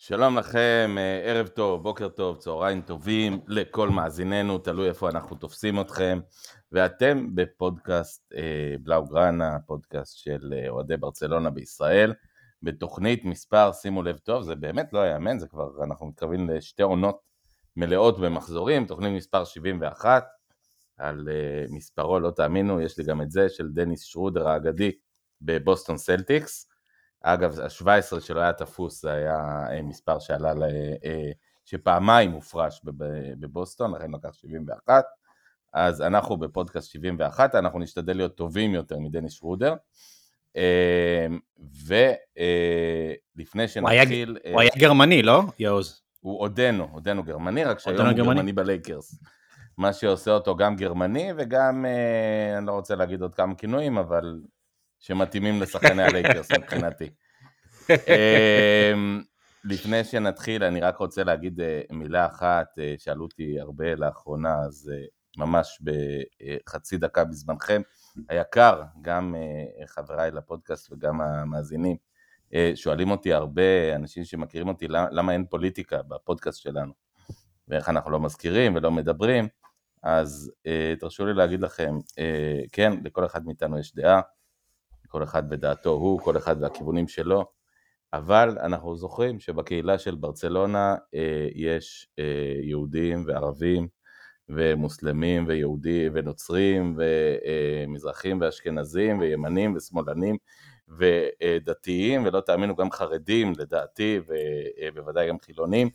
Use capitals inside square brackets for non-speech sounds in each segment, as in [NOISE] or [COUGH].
שלום לכם, אה, ערב טוב, בוקר טוב, צהריים טובים לכל מאזיננו, תלוי איפה אנחנו תופסים אתכם. ואתם בפודקאסט אה, בלאוגרנה, פודקאסט של אה, אוהדי ברצלונה בישראל, בתוכנית מספר, שימו לב טוב, זה באמת לא יאמן, זה כבר, אנחנו מתקרבים לשתי עונות מלאות במחזורים, תוכנית מספר 71, על uh, מספרו, לא תאמינו, יש לי גם את זה של דניס שרודר האגדי בבוסטון סלטיקס. אגב, ה-17 שלו היה תפוס, זה היה אה, מספר שעלה, ל, אה, שפעמיים הופרש בבוסטון, לכן לקח 71. אז אנחנו בפודקאסט 71, אנחנו נשתדל להיות טובים יותר מדניס שרודר. ולפני שנתחיל... הוא היה גרמני, לא, יעוז? הוא עודנו, עודנו גרמני, רק שהיום הוא גרמני בלייקרס. מה שעושה אותו גם גרמני וגם, אה, אני לא רוצה להגיד עוד כמה כינויים, אבל שמתאימים לשחקני הלייקרס מבחינתי. אמ, לפני שנתחיל, אני רק רוצה להגיד אה, מילה אחת, אה, שאלו אותי הרבה לאחרונה, אז ממש בחצי דקה בזמנכם. היקר, גם חבריי לפודקאסט וגם המאזינים, שואלים אותי הרבה, אנשים שמכירים אותי, למה אין פוליטיקה בפודקאסט שלנו, ואיך אנחנו לא מזכירים ולא מדברים. אז תרשו לי להגיד לכם, כן, לכל אחד מאיתנו יש דעה, כל אחד בדעתו הוא, כל אחד והכיוונים שלו, אבל אנחנו זוכרים שבקהילה של ברצלונה uh, יש uh, יהודים וערבים ומוסלמים ויהודים ונוצרים ומזרחים ואשכנזים וימנים ושמאלנים ודתיים ולא תאמינו גם חרדים לדעתי ובוודאי גם חילונים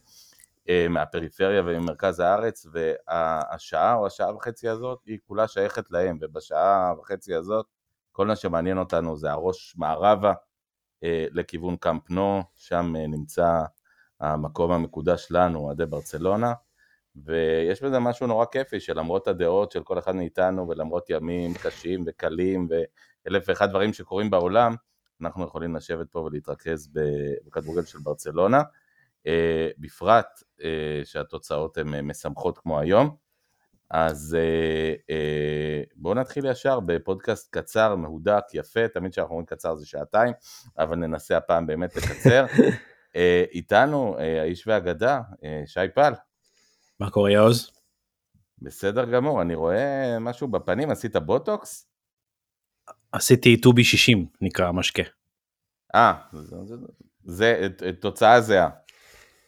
אה, מהפריפריה וממרכז הארץ, והשעה או השעה וחצי הזאת היא כולה שייכת להם, ובשעה וחצי הזאת כל מה שמעניין אותנו זה הראש מערבה אה, לכיוון קאמפ נו, שם אה, נמצא המקום המקודש לנו, אוהדי ברצלונה, ויש בזה משהו נורא כיפי, שלמרות הדעות של כל אחד מאיתנו, ולמרות ימים קשים וקלים, ואלף ואחד דברים שקורים בעולם, אנחנו יכולים לשבת פה ולהתרכז בכדורגל של ברצלונה. אה, בפרט שהתוצאות הן משמחות כמו היום. אז בואו נתחיל ישר בפודקאסט קצר, מהודק, יפה, תמיד כשאנחנו אומרים קצר זה שעתיים, אבל ננסה הפעם באמת לקצר. [LAUGHS] איתנו האיש והאגדה, שי פל. מה קורה יעוז? בסדר גמור, אני רואה משהו בפנים, עשית בוטוקס? עשיתי טובי 60 נקרא המשקה. אה, זה, זה, זה תוצאה זהה.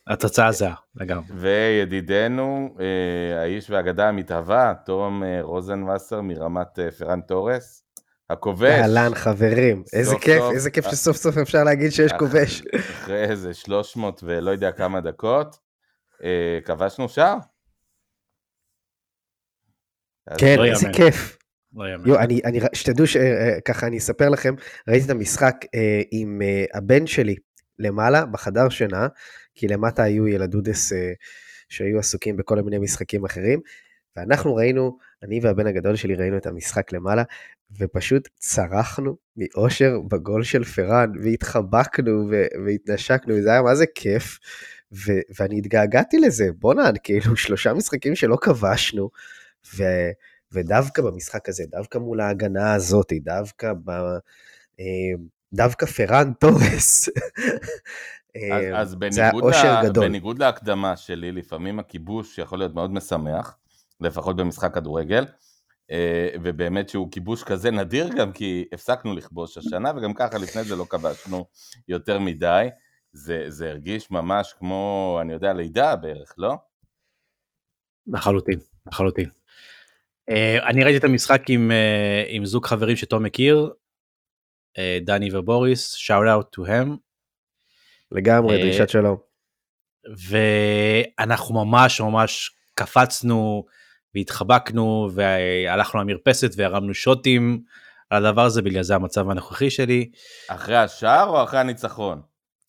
התוצאה זהה לגמרי. וידידנו, אה, האיש והאגדה המתהווה, תום אה, רוזנווסר מרמת אה, פרן תורס, הכובש. אהלן חברים, איזה כיף, סוף, איזה כיף שסוף סוף אפשר להגיד שיש כובש. אחרי איזה 300 ולא יודע כמה דקות, כבשנו שער. כן, לא איזה כיף. לא יו, אני, אני, שתדעו שככה אני אספר לכם, ראיתי את המשחק אה, עם אה, הבן שלי למעלה בחדר שינה, כי למטה היו ילדודס אה, שהיו עסוקים בכל מיני משחקים אחרים, ואנחנו ראינו, אני והבן הגדול שלי ראינו את המשחק למעלה, ופשוט צרחנו מאושר בגול של פראן, והתחבקנו והתנשקנו, זה היה מה זה כיף, ו- ואני התגעגעתי לזה, בואנה, כאילו שלושה משחקים שלא כבשנו, ו- ודווקא במשחק הזה, דווקא מול ההגנה הזאת, דווקא ב... אה, דווקא פראן תורס אז, אה, אז בניגוד, לה, בניגוד להקדמה שלי, לפעמים הכיבוש יכול להיות מאוד משמח, לפחות במשחק כדורגל, אה, ובאמת שהוא כיבוש כזה נדיר גם כי הפסקנו לכבוש השנה, וגם ככה לפני זה לא כבשנו יותר מדי. זה, זה הרגיש ממש כמו, אני יודע, לידה בערך, לא? לחלוטין, לחלוטין. Uh, אני ראיתי את המשחק עם, uh, עם זוג חברים שתום מכיר, uh, דני ובוריס, shout out to him, לגמרי, אה, דרישת שלום. ואנחנו ממש ממש קפצנו והתחבקנו והלכנו למרפסת והרמנו שוטים על הדבר הזה, בגלל זה המצב הנוכחי שלי. אחרי השער או אחרי הניצחון?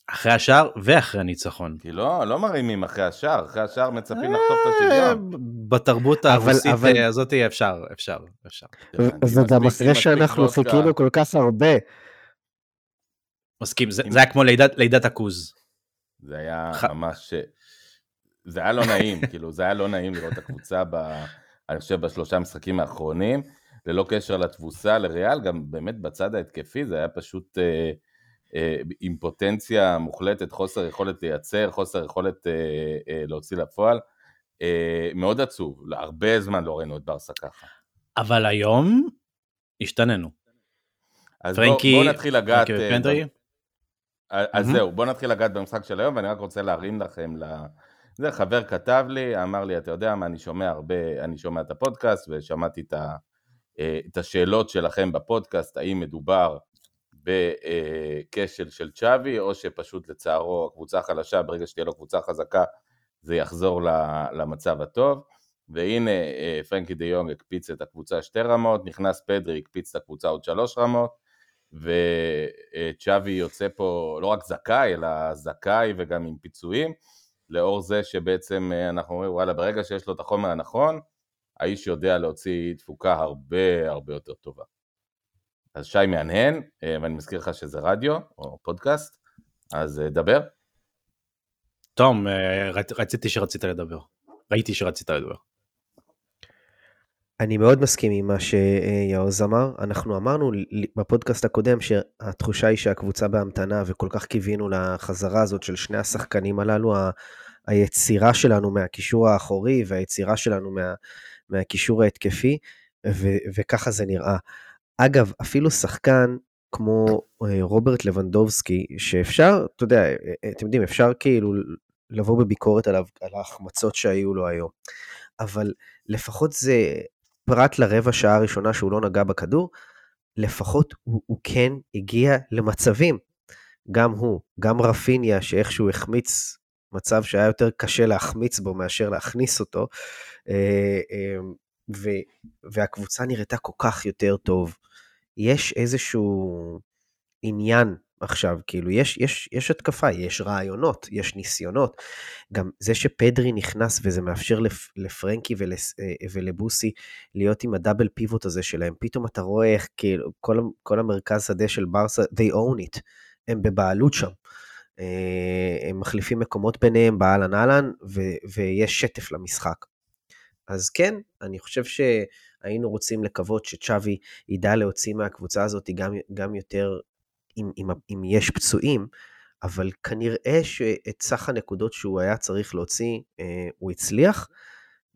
אחרי השער ואחרי הניצחון. כי לא, לא מרימים אחרי השער, אחרי השער מצפים לחטוף את השוויון. בתרבות הרוסית אבל... הזאת אפשר, אפשר, אפשר. וגם אחרי שאנחנו חיכינו כל כך הרבה מסכים, זה, זה היה כמו לידת, לידת הכוז. זה היה ח... ממש, זה היה לא נעים, [LAUGHS] כאילו זה היה לא נעים לראות את הקבוצה, ב, אני חושב בשלושה משחקים האחרונים, ללא קשר לתבוסה לריאל, גם באמת בצד ההתקפי זה היה פשוט אה, עם פוטנציה מוחלטת, חוסר יכולת לייצר, חוסר יכולת להוציא לפועל. מאוד עצוב, הרבה זמן לא ראינו את ברסה ככה. אבל היום השתננו. אז פרנקי, בוא, בוא נתחיל לגעת... פרנקי אז mm-hmm. זהו, בוא נתחיל לגעת במשחק של היום, ואני רק רוצה להרים לכם ל... זה חבר כתב לי, אמר לי, אתה יודע מה, אני שומע הרבה, אני שומע את הפודקאסט, ושמעתי את, ה, אה, את השאלות שלכם בפודקאסט, האם מדובר בכשל של צ'אבי, או שפשוט לצערו קבוצה חלשה, ברגע שתהיה לו קבוצה חזקה, זה יחזור למצב הטוב. והנה אה, פרנקי דה יונג הקפיץ את הקבוצה שתי רמות, נכנס פדרי, הקפיץ את הקבוצה עוד שלוש רמות, וצ'אבי יוצא פה לא רק זכאי, אלא זכאי וגם עם פיצויים, לאור זה שבעצם אה, אנחנו אומרים, וואלה, ברגע שיש לו את החומר הנכון, האיש יודע להוציא תפוקה הרבה הרבה יותר טובה. אז שי מהנהן, אה, ואני מזכיר לך שזה רדיו או פודקאסט, אז דבר. תום, רציתי שרצית לדבר. ראיתי שרצית לדבר. אני מאוד מסכים עם מה שיעוז אמר. אנחנו אמרנו בפודקאסט הקודם שהתחושה היא שהקבוצה בהמתנה וכל כך קיווינו לחזרה הזאת של שני השחקנים הללו, היצירה שלנו מהקישור האחורי והיצירה שלנו מה, מהקישור ההתקפי, ו, וככה זה נראה. אגב, אפילו שחקן כמו אה, רוברט לבנדובסקי, שאפשר, אתה יודע, אה, אתם יודעים, אפשר כאילו לבוא בביקורת עליו, על ההחמצות שהיו לו היום. אבל לפחות זה פרט לרבע שעה הראשונה שהוא לא נגע בכדור, לפחות הוא, הוא כן הגיע למצבים. גם הוא, גם רפיניה, שאיכשהו החמיץ מצב שהיה יותר קשה להחמיץ בו מאשר להכניס אותו, אה, אה, ו, והקבוצה נראתה כל כך יותר טוב. יש איזשהו עניין עכשיו, כאילו, יש, יש, יש התקפה, יש רעיונות, יש ניסיונות. גם זה שפדרי נכנס וזה מאפשר לפ, לפרנקי ולס, אה, ולבוסי להיות עם הדאבל פיבוט הזה שלהם, פתאום אתה רואה איך כאילו כל, כל המרכז שדה של ברסה, they own it, הם בבעלות שם. אה, הם מחליפים מקומות ביניהם באהלן אהלן, ויש שטף למשחק. אז כן, אני חושב שהיינו רוצים לקוות שצ'אבי ידע להוציא מהקבוצה הזאת גם, גם יותר אם, אם, אם יש פצועים, אבל כנראה שאת סך הנקודות שהוא היה צריך להוציא, אה, הוא הצליח,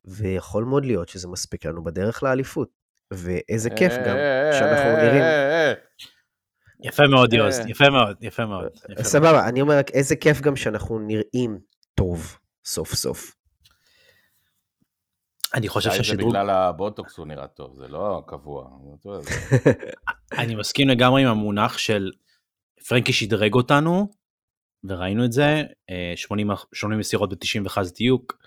ויכול מאוד להיות שזה מספיק לנו בדרך לאליפות. ואיזה כיף גם שאנחנו נראים... יפה מאוד יוז, יפה מאוד, יפה מאוד. סבבה, אני אומר רק איזה כיף גם שאנחנו נראים טוב סוף סוף. אני חושב שהשדרוג... זה בגלל הבוטוקס הוא נראה טוב, זה לא קבוע. [LAUGHS] אני מסכים לגמרי עם המונח של פרנקי שדרג אותנו, וראינו את זה, 80, אה, 80 מסירות ב-91 דיוק,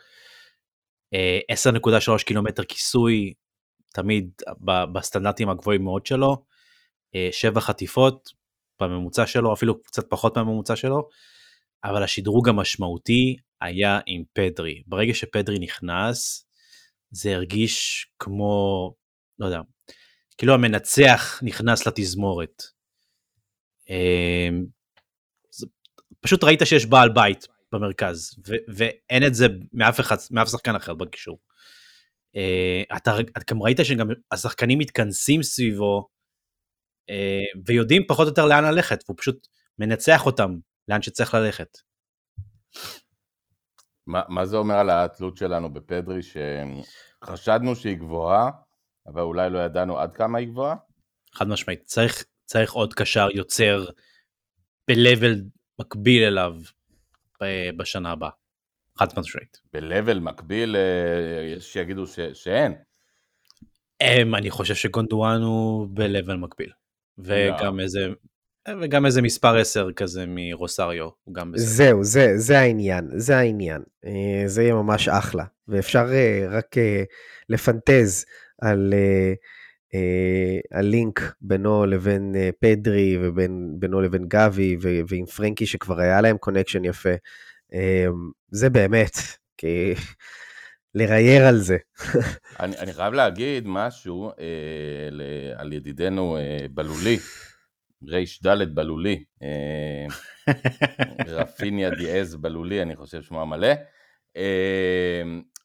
10.3 אה, קילומטר כיסוי, תמיד בסטנדרטים הגבוהים מאוד שלו, 7 אה, חטיפות בממוצע שלו, אפילו קצת פחות מהממוצע שלו, אבל השדרוג המשמעותי היה עם פדרי. ברגע שפדרי נכנס, זה הרגיש כמו, לא יודע, כאילו המנצח נכנס לתזמורת. אמ, פשוט ראית שיש בעל בית במרכז ו- ואין את זה מאף אחד מאף שחקן אחר בקישור. אה, אתה, אתה גם ראית שגם השחקנים מתכנסים סביבו אה, ויודעים פחות או יותר לאן ללכת והוא פשוט מנצח אותם לאן שצריך ללכת. מה, מה זה אומר על התלות שלנו בפדרי שחשדנו שהיא גבוהה אבל אולי לא ידענו עד כמה היא גבוהה? חד משמעית צריך צריך עוד קשר יוצר ב-level מקביל אליו בשנה הבאה. חד משמעית. ב-level מקביל אה, יש שיגידו ש- שאין. הם, אני חושב שגונדואן הוא ב-level מקביל. וגם לא. איזה וגם איזה מספר 10 כזה מרוסריו, הוא גם בסדר. זהו, זה, זה העניין, זה העניין. אה, זה יהיה ממש אחלה. ואפשר אה, רק לפנטז על הלינק בינו לבין אה, פדרי ובינו לבין גבי ועם פרנקי שכבר היה להם connection יפה. אה, זה באמת, כי... [LAUGHS] לרייר על זה. [LAUGHS] אני, אני חייב להגיד משהו אה, ל, על ידידנו אה, בלולי, ד' בלולי, אה, [LAUGHS] רפיניה דיאז בלולי, אני חושב שמו המלא. אה,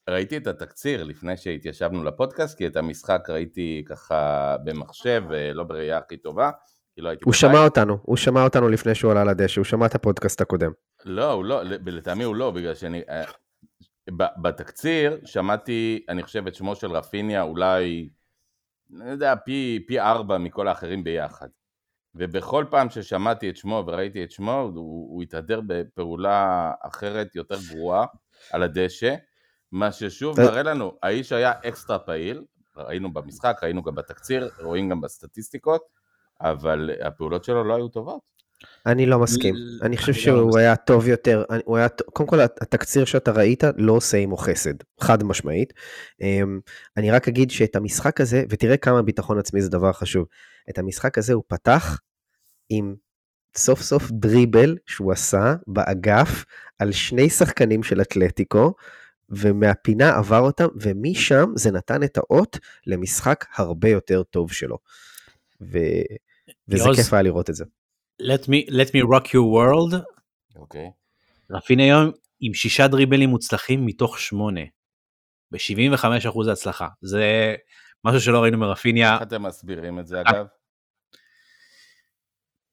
ראיתי את התקציר לפני שהתיישבנו לפודקאסט, כי את המשחק ראיתי ככה במחשב, לא בראייה הכי טובה, כאילו הייתי הוא בבית. שמע אותנו, הוא שמע אותנו לפני שהוא עלה לדשא, הוא שמע את הפודקאסט הקודם. לא, הוא לא, לטעמי הוא לא, בגלל שאני... אה, בתקציר שמעתי, אני חושב, את שמו של רפיניה אולי, אני יודע, פי, פי ארבע מכל האחרים ביחד. ובכל פעם ששמעתי את שמו וראיתי את שמו, הוא, הוא התהדר בפעולה אחרת יותר גרועה על הדשא, מה ששוב מראה לנו, האיש היה אקסטרה פעיל, ראינו במשחק, ראינו גם בתקציר, רואים גם בסטטיסטיקות, אבל הפעולות שלו לא היו טובות. אני לא מסכים, אני חושב לא שהוא היה טוב יותר, הוא היה, קודם כל התקציר שאתה ראית לא עושה עמו חסד, חד משמעית. אמ, אני רק אגיד שאת המשחק הזה, ותראה כמה ביטחון עצמי זה דבר חשוב, את המשחק הזה הוא פתח עם סוף סוף דריבל שהוא עשה באגף על שני שחקנים של אתלטיקו, ומהפינה עבר אותם, ומשם זה נתן את האות למשחק הרבה יותר טוב שלו. ו... וזה יוז, כיף היה לראות את זה. let me, let me rock your world. אוקיי. Okay. רפין היום עם שישה דריבלים מוצלחים מתוך שמונה. ב-75% הצלחה. זה משהו שלא ראינו מרפיניה. איך אתם מסבירים את זה אגב?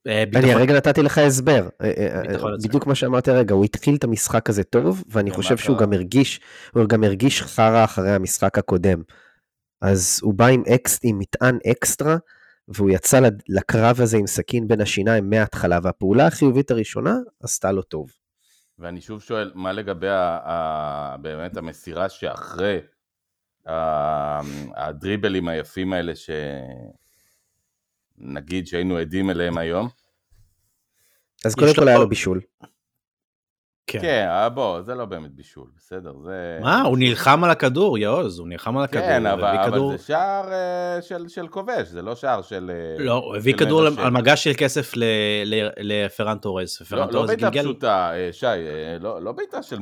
אה, אני הרגע נתתי לך הסבר, אה, אה, בדיוק מה שאמרתי הרגע, הוא התחיל את המשחק הזה טוב, ואני חושב שהוא גם הרגיש, הוא גם הרגיש חרא אחרי המשחק הקודם. אז הוא בא עם, אקס, עם מטען אקסטרה, והוא יצא לקרב הזה עם סכין בין השיניים מההתחלה, והפעולה החיובית הראשונה עשתה לו טוב. ואני שוב שואל, מה לגבי ה, ה, באמת המסירה שאחרי הדריבלים היפים האלה שנגיד שהיינו עדים אליהם היום? אז קודם כל היה לו בישול. כן. כן, אה, בוא, זה לא באמת בישול, בסדר, זה... מה, הוא נלחם על הכדור, יעוז, הוא נלחם על הכדור. כן, אבל, אבל כדור... זה שער uh, של, של כובש, זה לא שער של... אה, לא, הוא הביא כדור על מגש של כסף לפרן תורז. לא, לא בעיטה גלגל... פשוטה, שי, לא, לא בעיטה של 100%,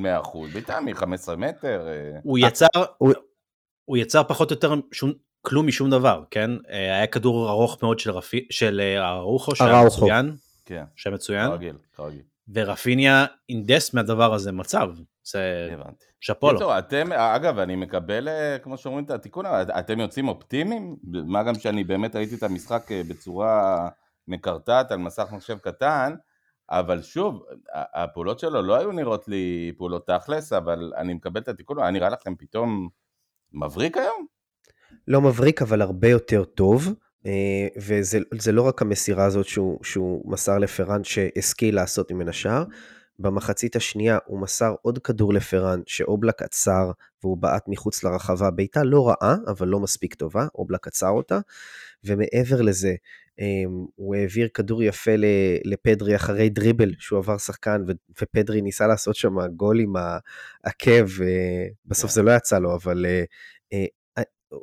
בעיטה מ-15 מטר. הוא יצר... הוא יצר פחות או יותר שום, כלום משום דבר, כן? היה כדור ארוך מאוד של, רפי, של ארוחו, שהיה מצוין. כן. שהיה מצוין. כרגיל, כרגיל. ורפיניה אינדס מהדבר הזה מצב. זה שאפו לו. אתם, אגב, אני מקבל, אה, כמו שאומרים, את התיקון, אתם יוצאים אופטימיים? מה גם שאני באמת ראיתי את המשחק אה, בצורה מקרטעת על מסך מחשב קטן, אבל שוב, הפעולות שלו לא היו נראות לי פעולות תכלס, אבל אני מקבל את התיקון, היה נראה לכם פתאום מבריק היום? לא מבריק, אבל הרבה יותר טוב. אה, וזה לא רק המסירה הזאת שהוא, שהוא מסר לפרן שהשכיל לעשות ממנה שער, במחצית השנייה הוא מסר עוד כדור לפרן שאובלק עצר והוא בעט מחוץ לרחבה, בעיטה לא רעה, אבל לא מספיק טובה, אובלק עצר אותה, ומעבר לזה, אמ, הוא העביר כדור יפה לפדרי אחרי דריבל שהוא עבר שחקן ופדרי ניסה לעשות שם גול עם העקב, בסוף כן. זה לא יצא לו, אבל אה, אה,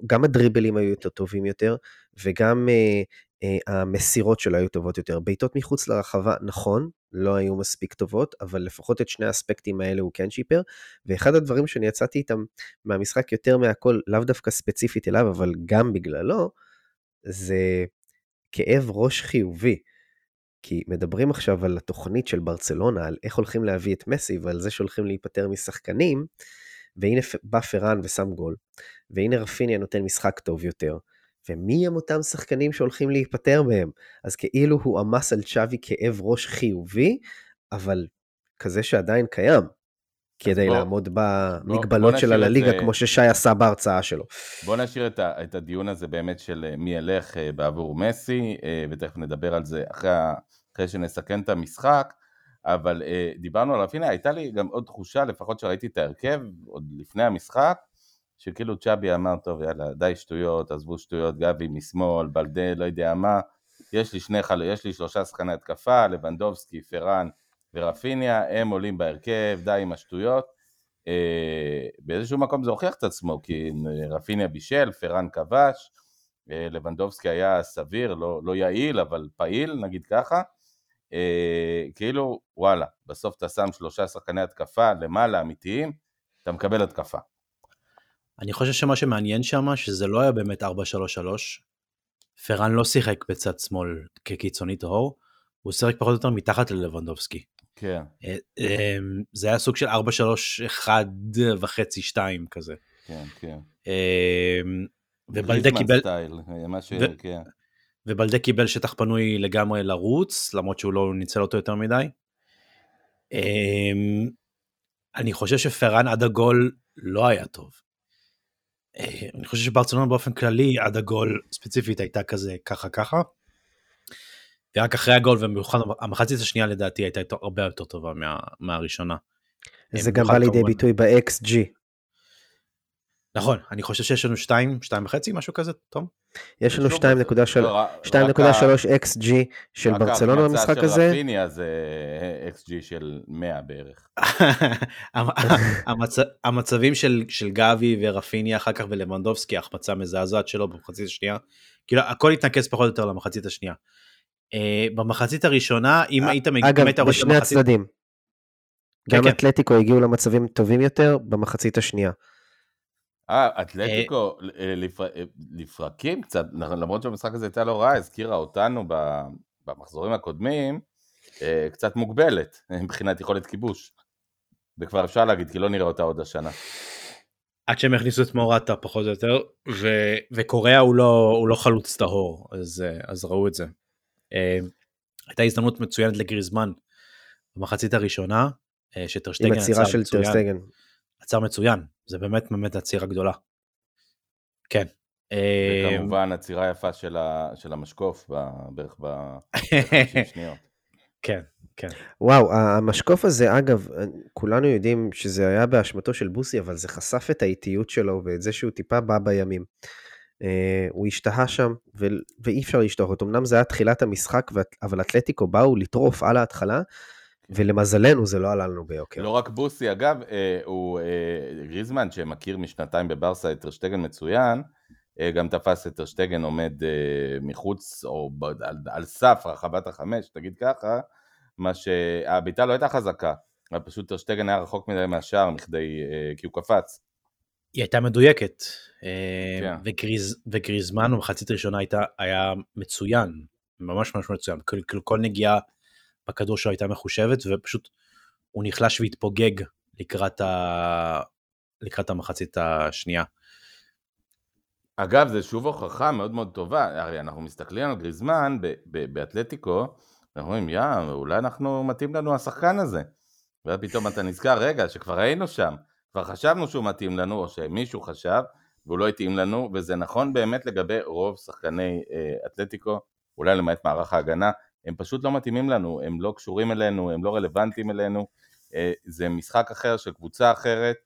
גם הדריבלים היו יותר טובים יותר, וגם uh, uh, המסירות שלו היו טובות יותר. בעיטות מחוץ לרחבה, נכון, לא היו מספיק טובות, אבל לפחות את שני האספקטים האלה הוא כן שיפר. ואחד הדברים שאני יצאתי איתם מהמשחק יותר מהכל, לאו דווקא ספציפית אליו, אבל גם בגללו, זה כאב ראש חיובי. כי מדברים עכשיו על התוכנית של ברצלונה, על איך הולכים להביא את מסי ועל זה שהולכים להיפטר משחקנים, והנה בא פרן ושם גול, והנה רפיניה נותן משחק טוב יותר, ומי הם אותם שחקנים שהולכים להיפטר מהם? אז כאילו הוא עמס על צ'אבי כאב ראש חיובי, אבל כזה שעדיין קיים, כדי בוא, לעמוד במגבלות של הליגה, כמו ששי עשה בהרצאה שלו. בוא נשאיר את, ה, את הדיון הזה באמת של אה, מי ילך אה, בעבור מסי, אה, ותכף נדבר על זה אחרי, אחרי שנסכן את המשחק, אבל דיברנו על רפינה, הייתה לי גם עוד תחושה, לפחות שראיתי את ההרכב, עוד לפני המשחק, שכאילו צ'אבי אמר, טוב יאללה, די שטויות, עזבו שטויות, גבי משמאל, בלדה, לא יודע מה, יש לי שני חלו, יש לי שלושה שחקני התקפה, לבנדובסקי, פרן ורפיניה, הם עולים בהרכב, די עם השטויות. אה, באיזשהו מקום זה הוכיח את עצמו, כי רפיניה בישל, פרן כבש, אה, לבנדובסקי היה סביר, לא, לא יעיל, אבל פעיל, נגיד ככה. אה, כאילו, וואלה, בסוף אתה שם שלושה שחקני התקפה למעלה, אמיתיים, אתה מקבל התקפה. אני חושב שמה שמעניין שם, שזה לא היה באמת 4-3-3. פרן לא שיחק בצד שמאל כקיצוני טהור, הוא שיחק פחות או יותר מתחת ללבנדובסקי. כן. אה, אמ, זה היה סוג של 4-3-1 וחצי 2 כזה. כן, כן. אמ, ובלדה קיבל... סטייל, מה ש... כן. ובלדה קיבל שטח פנוי לגמרי לרוץ, למרות שהוא לא ניצל אותו יותר מדי. אמ, אני חושב שפרן עד הגול לא היה טוב. אה, אני חושב שברצלונה באופן כללי עד הגול ספציפית הייתה כזה ככה ככה. ורק אחרי הגול ובמיוחד המחצית השנייה לדעתי הייתה הרבה יותר טובה מה, מהראשונה. זה גם בא לידי ביטוי ב-XG. נכון, אני חושב שיש לנו 2, 2 וחצי, משהו כזה, תום? יש לנו 2.3 XG של ברצלונה במשחק הזה. רק ההחמצה של רפיניה זה XG של 100 בערך. [LAUGHS] [LAUGHS] המצבים של גבי ורפיניה אחר כך ולמנדובסקי, החמצה מזעזעת שלו במחצית השנייה, כאילו הכל התנקז פחות או יותר למחצית השנייה. אה, במחצית הראשונה, אם היית מגיע... אגב, בשני הצדדים. גם כן, כן. אתלטיקו הגיעו למצבים טובים יותר במחצית השנייה. אה, אתלטיקו אה, אה, לפרקים קצת, למרות שהמשחק הזה הייתה לא רעה, הזכירה אותנו במחזורים הקודמים, קצת מוגבלת מבחינת יכולת כיבוש. וכבר אפשר להגיד, כי לא נראה אותה עוד השנה. עד שהם הכניסו את מורטה פחות או יותר, ו- וקוריאה הוא לא, הוא לא חלוץ טהור, אז, אז ראו את זה. הייתה הזדמנות מצוינת לגריזמן במחצית הראשונה, שטרשטגן עצר מצוין. של טרשטגן. עצר מצוין, זה באמת באמת עצירה גדולה. כן. וכמובן עצירה יפה של, ה, של המשקוף בערך ב-50 [LAUGHS] שניות. כן, כן. וואו, המשקוף הזה, אגב, כולנו יודעים שזה היה באשמתו של בוסי, אבל זה חשף את האיטיות שלו ואת זה שהוא טיפה בא בימים. Uh, הוא השתהה שם, ו- ואי אפשר אותו. אמנם זה היה תחילת המשחק, אבל אתלטיקו באו לטרוף על ההתחלה, ולמזלנו זה לא עלה לנו ביוקר. לא רק בוסי, אגב, אה, הוא אה, גריזמן, שמכיר משנתיים בברסה את טרשטגן מצוין, אה, גם תפס את טרשטגן עומד מחוץ, או על, על סף רחבת החמש, תגיד ככה, מה שהבעיטה לא הייתה חזקה, אבל פשוט טרשטגן היה רחוק מדי מהשער, מכדי, כי הוא קפץ. היא הייתה מדויקת, כן. וגריז, וגריזמן במחצית הראשונה הייתה, היה מצוין, ממש ממש מצוין, כאילו כל נגיעה הכדור שלו הייתה מחושבת ופשוט הוא נחלש והתפוגג לקראת, ה... לקראת המחצית השנייה. אגב, זה שוב הוכחה מאוד מאוד טובה, הרי אנחנו מסתכלים על גריזמן באתלטיקו, אנחנו אומרים, יא, אולי אנחנו, מתאים לנו השחקן הזה. ואז פתאום אתה נזכר, רגע, שכבר היינו שם, כבר חשבנו שהוא מתאים לנו, או שמישהו חשב, והוא לא התאים לנו, וזה נכון באמת לגבי רוב שחקני אה, אתלטיקו, אולי למעט מערך ההגנה, הם פשוט לא מתאימים לנו, הם לא קשורים אלינו, הם לא רלוונטיים אלינו, אה, זה משחק אחר של קבוצה אחרת,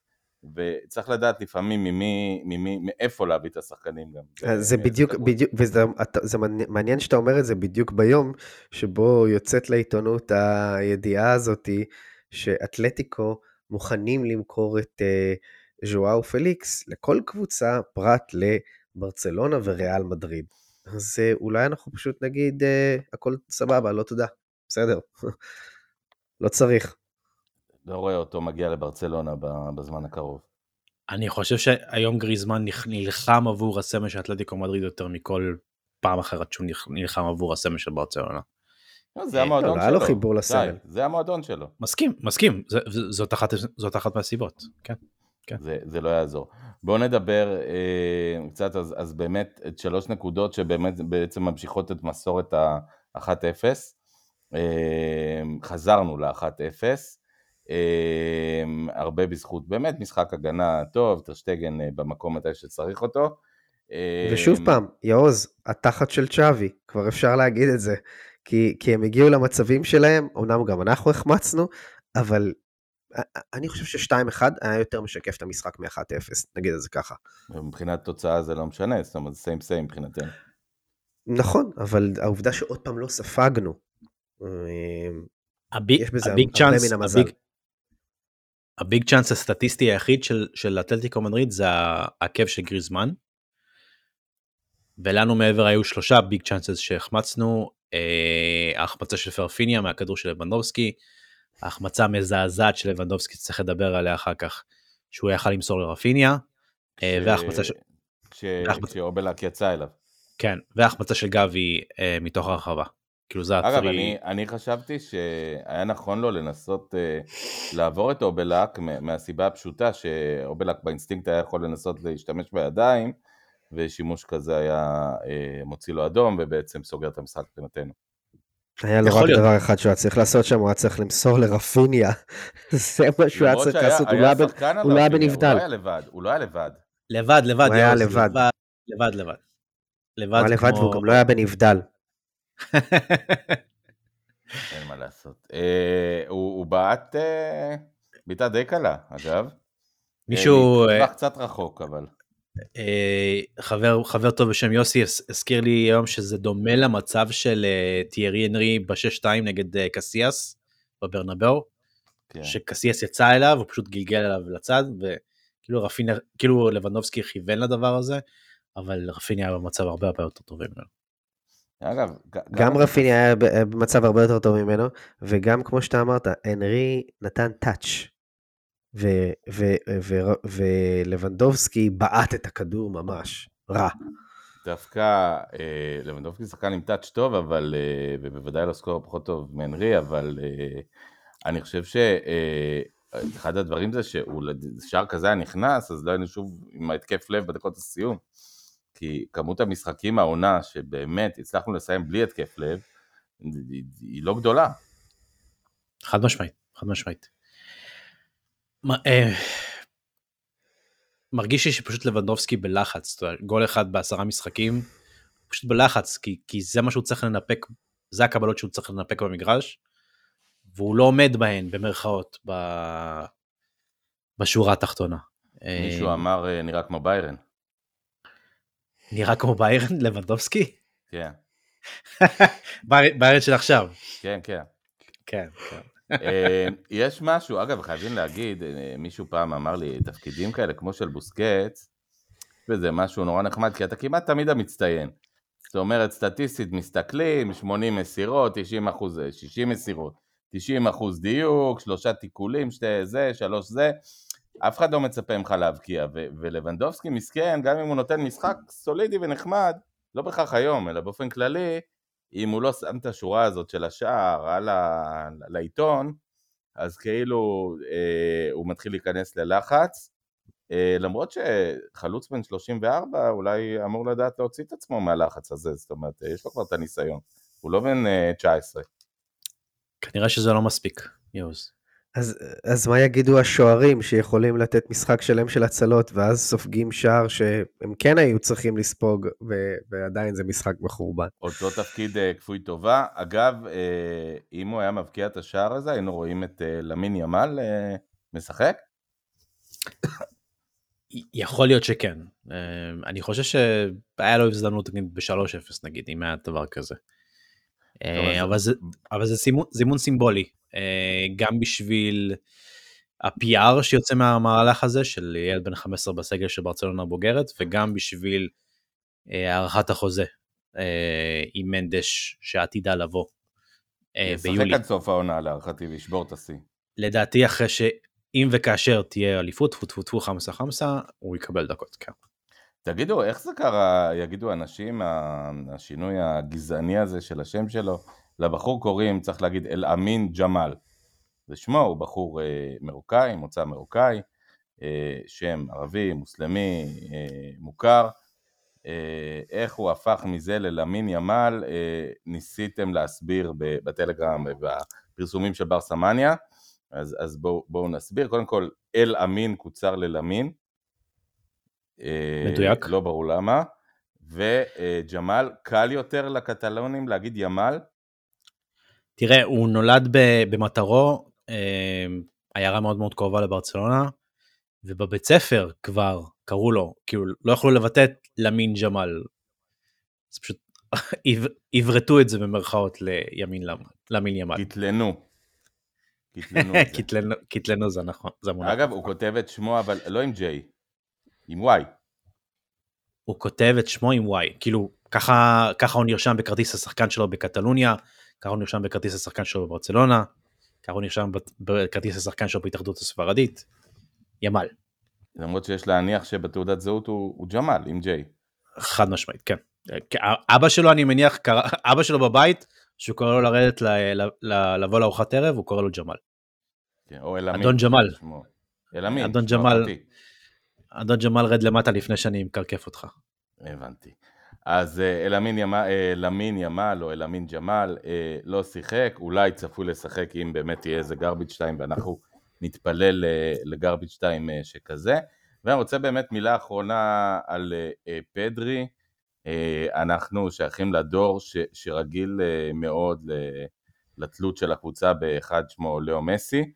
וצריך לדעת לפעמים ממי, ממי, מאיפה להביא את השחקנים גם. זה, זה בדיוק, בדיוק, וזה זה מעניין שאתה אומר את זה בדיוק ביום שבו יוצאת לעיתונות הידיעה הזאתי, שאתלטיקו מוכנים למכור את uh, ז'ואאו פליקס לכל קבוצה פרט לברצלונה וריאל מדריד. אז אה, אולי אנחנו פשוט נגיד, אה, הכל סבבה, לא תודה, בסדר. [LAUGHS] לא צריך. לא רואה אותו מגיע לברצלונה בזמן הקרוב. אני חושב שהיום גריזמן נלחם עבור הסמל של אתלטיקו מדריד יותר מכל פעם אחרת שהוא נלחם עבור הסמל של ברצלונה. לא, זה המועדון שלו. לא, היה לו חיבור לסמל. זה המועדון שלו. מסכים, מסכים, זאת אחת מהסיבות, כן. כן. זה, זה לא יעזור. בואו נדבר אה, קצת, אז, אז באמת, את שלוש נקודות שבאמת בעצם ממשיכות את מסורת ה-1-0. אה, חזרנו ל-1-0. אה, הרבה בזכות באמת משחק הגנה טוב, טרשטגן אה, במקום מתי שצריך אותו. אה, ושוב פעם, יעוז, התחת של צ'אבי, כבר אפשר להגיד את זה. כי, כי הם הגיעו למצבים שלהם, אמנם גם אנחנו החמצנו, אבל אני חושב ש-2-1 היה יותר משקף את המשחק מ-1-0, נגיד את זה ככה. מבחינת תוצאה זה לא משנה, זאת אומרת, סיים סיים מבחינתנו. נכון, אבל העובדה שעוד פעם לא ספגנו, ה big, יש בזה ה big הרבה chance, מן המזל. ה big, ה big chance הסטטיסטי היחיד של, של אתלטיקו מדריד זה העקב של גריזמן. ולנו מעבר היו שלושה big chances שהחמצנו, אה, ההחמצה של רפיניה מהכדור של לבנדובסקי, ההחמצה המזעזעת של לבנדובסקי, צריך לדבר עליה אחר כך, שהוא יכל למסור לרפיניה, אה, והחמצה של... כשאובלק יצא אליו. כן, והחמצה של גבי אה, מתוך הרחבה. כאילו זה אגב, הצרי... אני, אני חשבתי שהיה נכון לו לנסות אה, לעבור את אובלק מהסיבה הפשוטה שאובלק באינסטינקט היה יכול לנסות להשתמש בידיים ושימוש כזה היה אה, מוציא לו אדום, ובעצם סוגר את המשחק מבחינתנו. היה לו רק דבר אחד שהוא היה צריך לעשות שם, הוא היה צריך למסור לרפיניה. [LAUGHS] זה מה שהוא היה צריך לעשות, הוא לא היה בנבדל. הוא לא היה לבד, הוא לא היה לבד. לבד, לבד, הוא היה לבד. לבד, לבד. לבד הוא היה לבד והוא גם לא היה בנבדל. [LAUGHS] אין מה לעשות. אה, הוא בעט אה, בעיטה די קלה, אגב. מישהו... אה, קצת רחוק, אבל. חבר, חבר טוב בשם יוסי הזכיר לי היום שזה דומה למצב של טיירי אנרי ב-6-2 נגד קסיאס בברנבאו, כן. שקסיאס יצא אליו, הוא פשוט גלגל אליו לצד, וכאילו רפיניה, כאילו לבנובסקי כיוון לדבר הזה, אבל רפיניה היה במצב הרבה הרבה יותר טוב ממנו. אגב, גם רפיני היה במצב הרבה יותר טוב ממנו, וגם כמו שאתה אמרת, אנרי נתן טאץ', ולבנדובסקי בעט את הכדור ממש, רע. דווקא אה, לבנדובסקי שחקן עם טאץ' טוב, אבל, אה, ובוודאי לא סקור פחות טוב מאנרי, אבל אה, אני חושב שאחד הדברים זה שהוא שער כזה היה נכנס, אז לא היינו שוב עם ההתקף לב בדקות הסיום. כי כמות המשחקים העונה שבאמת הצלחנו לסיים בלי התקף לב, היא לא גדולה. חד משמעית, חד משמעית. אה, מרגיש לי שפשוט לבנדובסקי בלחץ, גול אחד בעשרה משחקים, פשוט בלחץ, כי, כי זה מה שהוא צריך לנפק, זה הקבלות שהוא צריך לנפק במגרש, והוא לא עומד בהן, במרכאות, ב... בשורה התחתונה. מישהו אה, אמר אה, נראה כמו ביירן. נראה כמו ביירן לבנדובסקי? כן. [LAUGHS] ביירן של עכשיו. כן, כן. כן, כן. אה, יש משהו, אגב, חייבים להגיד, אה, מישהו פעם אמר לי, תפקידים כאלה כמו של בוסקץ, וזה משהו נורא נחמד, כי אתה כמעט תמיד המצטיין. זאת אומרת, סטטיסטית מסתכלים, 80 מסירות, 90 אחוז, 60 מסירות, 90 אחוז דיוק, שלושה תיקולים, שתי זה, שלוש זה. אף אחד לא מצפה ממך להבקיע, ולבנדובסקי מסכן, גם אם הוא נותן משחק סולידי ונחמד, לא בהכרח היום, אלא באופן כללי, אם הוא לא שם את השורה הזאת של השער על ה... לעיתון, אז כאילו אה, הוא מתחיל להיכנס ללחץ, אה, למרות שחלוץ בן 34 אולי אמור לדעת להוציא את עצמו מהלחץ הזה, זאת אומרת, יש לו כבר את הניסיון, הוא לא בן אה, 19. כנראה שזה לא מספיק, יוז. אז, אז מה יגידו השוערים שיכולים לתת משחק שלם של הצלות ואז סופגים שער שהם כן היו צריכים לספוג ו- ועדיין זה משחק מחורבן. אותו תפקיד uh, כפוי טובה. אגב, uh, אם הוא היה מבקיע את השער הזה היינו רואים את uh, למין ימל משחק? יכול להיות שכן. אני חושב שהיה לו הזדמנות ב-3-0 נגיד, אם היה דבר כזה. Uh, אבל זה, אבל זה זימון, זימון סימבולי. אה, גם בשביל ה-PR שיוצא מהמהלך הזה של ילד בן 15 בסגל של ברצלונה בוגרת, וגם בשביל אה, הארכת החוזה אה, עם מנדש שעתידה לבוא ביולי. ישחק עד סוף העונה להערכתי וישבור את השיא. לדעתי אחרי שאם וכאשר תהיה אליפות, טפו טפו טפו חמסה חמסה, הוא יקבל דקות, כן. תגידו, איך זה קרה, יגידו אנשים, השינוי הגזעני הזה של השם שלו, לבחור קוראים, צריך להגיד, אל-אמין ג'מאל. זה שמו, הוא בחור אה, מרוקאי, מוצא מרוקאי, אה, שם ערבי, מוסלמי, אה, מוכר. אה, איך הוא הפך מזה ללמין ימל, אה, ניסיתם להסביר בטלגרם ובפרסומים של בר סמניה, אז, אז בואו בוא נסביר. קודם כל, אל-אמין קוצר ללמין. אה, מדויק. לא ברור למה. וג'מאל, קל יותר לקטלונים להגיד ימל, תראה, הוא נולד במטרו, אה, עיירה מאוד מאוד קרובה לברצלונה, ובבית ספר כבר קראו לו, כאילו לא יכלו לבטא את למין ג'מאל. אז פשוט [LAUGHS] עברתו את זה במרכאות לימין למין ימל. [LAUGHS] קטלנו. קטלנו זה נכון. אגב, הוא כותב את שמו, אבל לא עם J, עם Y. הוא כותב את שמו עם Y, כאילו ככה, ככה הוא נרשם בכרטיס השחקן שלו בקטלוניה, ככה הוא נרשם בכרטיס השחקן שלו בברצלונה, ככה הוא נרשם בכרטיס השחקן שלו בהתאחדות הספרדית, ימל. למרות שיש להניח שבתעודת זהות הוא, הוא ג'מאל עם ג'יי. חד משמעית, כן. אבא שלו אני מניח, אבא שלו בבית, שהוא קורא לו לרדת ל, ל, ל, לבוא לארוחת ערב, הוא קורא לו ג'מאל. כן, או אלעמין. אדון ג'מאל. אדון ג'מאל. אדון ג'מאל רד למטה לפני שאני מקרקף אותך. הבנתי. אז אלמין ימל, אלמין ימל או אלמין ג'מאל לא שיחק, אולי צפוי לשחק אם באמת יהיה איזה גרביץ' 2 ואנחנו נתפלל לגרביץ' 2 שכזה. ואני רוצה באמת מילה אחרונה על פדרי, אנחנו שייכים לדור ש, שרגיל מאוד לתלות של הקבוצה באחד שמו לאו מסי,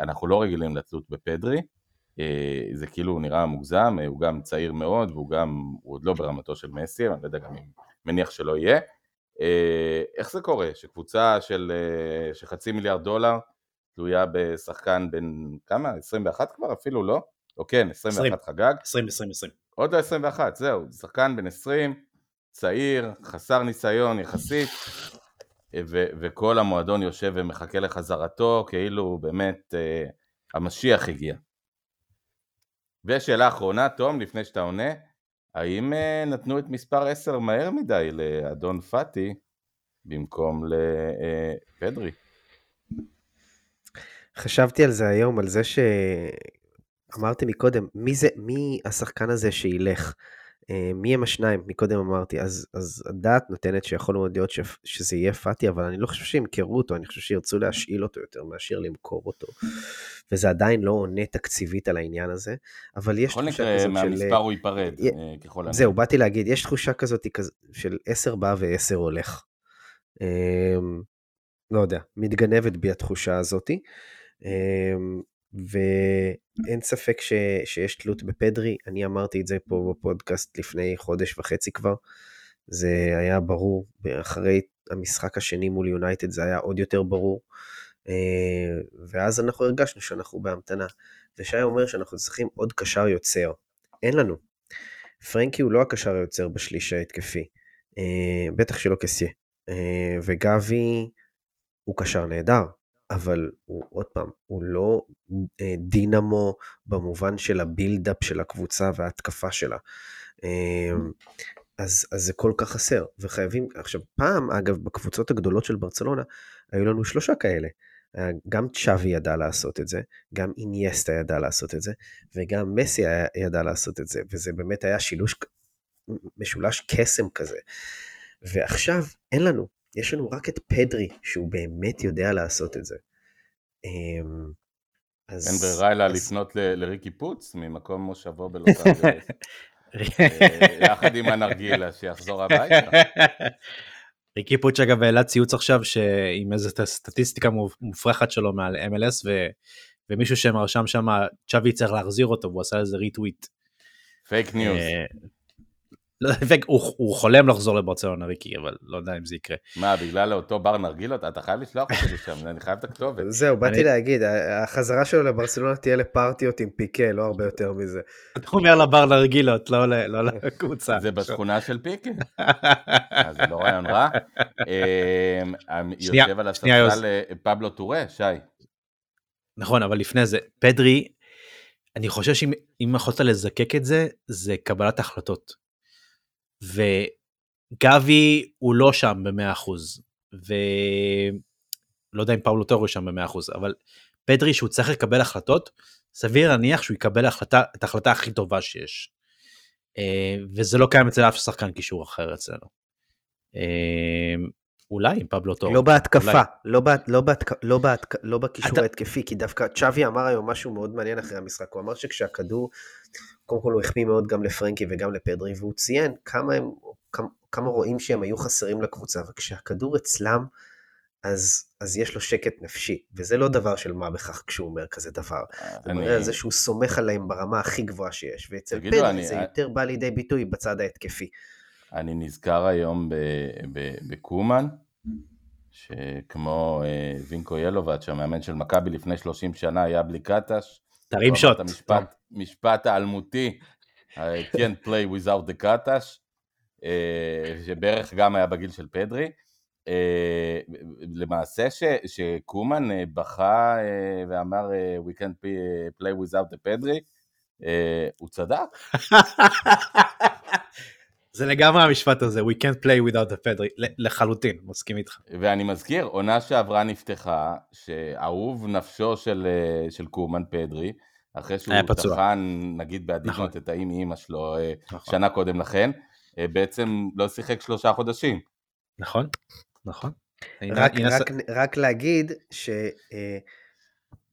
אנחנו לא רגילים לתלות בפדרי, זה כאילו נראה מוגזם, הוא גם צעיר מאוד והוא גם, הוא עוד לא ברמתו של מסי, אני לא יודע גם אם מניח שלא יהיה. איך זה קורה שקבוצה של, של חצי מיליארד דולר תלויה בשחקן בן כמה? 21 כבר אפילו לא? או כן, 21 20, חגג. 20, 20, 20. עוד לא 21, זהו, שחקן בן 20, צעיר, חסר ניסיון יחסית, ו- וכל המועדון יושב ומחכה לחזרתו, כאילו באמת אה, המשיח הגיע. ושאלה אחרונה, תום, לפני שאתה עונה, האם אה, נתנו את מספר 10 מהר מדי לאדון פאטי במקום לפדרי? חשבתי על זה היום, על זה שאמרתי מקודם, מי זה, מי השחקן הזה שילך? אה, מי הם השניים? מקודם אמרתי, אז, אז הדעת נותנת שיכול מאוד להיות ש, שזה יהיה פאטי, אבל אני לא חושב שימכרו אותו, אני חושב שירצו להשאיל אותו יותר מאשר למכור אותו. וזה עדיין לא עונה תקציבית על העניין הזה, אבל יש תחושה כזאת של... בכל מקרה, מהמספר הוא ייפרד, י... אה, ככל הנראה. זהו, באתי להגיד, יש תחושה כזאת של 10 בא ו-10 הולך. אמ, לא יודע, מתגנבת בי התחושה הזאתי. ואין ספק ש, שיש תלות בפדרי, אני אמרתי את זה פה בפודקאסט לפני חודש וחצי כבר, זה היה ברור, אחרי המשחק השני מול יונייטד זה היה עוד יותר ברור, אה, ואז אנחנו הרגשנו שאנחנו בהמתנה, ושי אומר שאנחנו צריכים עוד קשר יוצר, אין לנו. פרנקי הוא לא הקשר היוצר בשליש ההתקפי, אה, בטח שלא כסיה, אה, וגבי הוא קשר נהדר, אבל הוא, עוד פעם, הוא לא אה, דינמו במובן של הבילדאפ של הקבוצה וההתקפה שלה. אה, אז, אז זה כל כך חסר, וחייבים, עכשיו פעם, אגב, בקבוצות הגדולות של ברצלונה, היו לנו שלושה כאלה. גם צ'אבי ידע לעשות את זה, גם אינייסטה ידע לעשות את זה, וגם מסי ידע לעשות את זה, וזה באמת היה שילוש, משולש קסם כזה. ועכשיו אין לנו, יש לנו רק את פדרי, שהוא באמת יודע לעשות את זה. אמ, אז, אין ברירה אלא אז... לפנות ל- לריקי פוץ ממקום מושבו בלוס אנג'לס, אה, יחד עם הנרגילה שיחזור הביתה. ריקי פוץ אגב העלה ציוץ עכשיו עם איזה סטטיסטיקה מופרכת שלו מעל MLS ו... ומישהו שם רשם שם צ'אבי צריך להחזיר אותו והוא עשה איזה retweet. fake news. לא, הוא, הוא חולם לחזור לברצלונה ריקי, אבל לא יודע אם זה יקרה. מה, בגלל אותו בר נרגילות? אתה חייב לשלוח אותי לשם, אני חייב את הכתובת. זהו, באתי אני... להגיד, החזרה שלו לברצלונה תהיה לפרטיות עם פיקה, לא הרבה יותר מזה. אתה אומר לבר נרגילות, לא, לא לקבוצה. זה בשכונה של פיקה. [LAUGHS] אז זה לא רעיון רע. אמ, יושב על הספסל אה, פבלו טורה, שי. נכון, אבל לפני זה, פדרי, אני חושב שאם יכולת לזקק את זה, זה קבלת החלטות. וגבי הוא לא שם ב-100%, ולא יודע אם פאולו טורו שם ב-100%, אבל פדרי שהוא צריך לקבל החלטות, סביר להניח שהוא יקבל החלטה, את ההחלטה הכי טובה שיש. אה, וזה לא קיים אצל אף שחקן קישור אחר אצלנו. אה, אולי עם פבלו טורו. לא בהתקפה, אולי... לא, בה, לא, בהתק... לא, בהתק... לא בקישור אתה... ההתקפי, כי דווקא צ'אבי אמר היום משהו מאוד מעניין אחרי המשחק, הוא אמר שכשהכדור קודם כל הוא החמיא מאוד גם לפרנקי וגם לפדרי, והוא ציין כמה, הם, כמה, כמה רואים שהם היו חסרים לקבוצה, וכשהכדור אצלם, אז, אז יש לו שקט נפשי, וזה לא דבר של מה בכך כשהוא אומר כזה דבר. זה אני... מראה על זה שהוא סומך עליהם ברמה הכי גבוהה שיש, ואצל פדרי אני... זה יותר בא לידי ביטוי בצד ההתקפי. אני נזכר היום בקומן, שכמו אה, וינקו ילובט, שהמאמן של מכבי לפני 30 שנה היה בלי קטש, תרים שוט. המשפט, משפט האלמותי, I can't play without the קטש, אה, שבערך גם היה בגיל של פדרי. אה, למעשה ש, שקומן אה, בכה ואמר we can't play without the פדרי, הוא צדק. [LAUGHS] זה לגמרי המשפט הזה, we can't play without the פדרי, לחלוטין, מסכים איתך. ואני מזכיר, עונה שעברה נפתחה, שאהוב נפשו של, של קומן פדרי, אחרי שהוא טחן, נגיד בעדינות, נכון. את האם אימא שלו נכון. שנה קודם לכן, בעצם לא שיחק שלושה חודשים. נכון, נכון. רק, רק, רק להגיד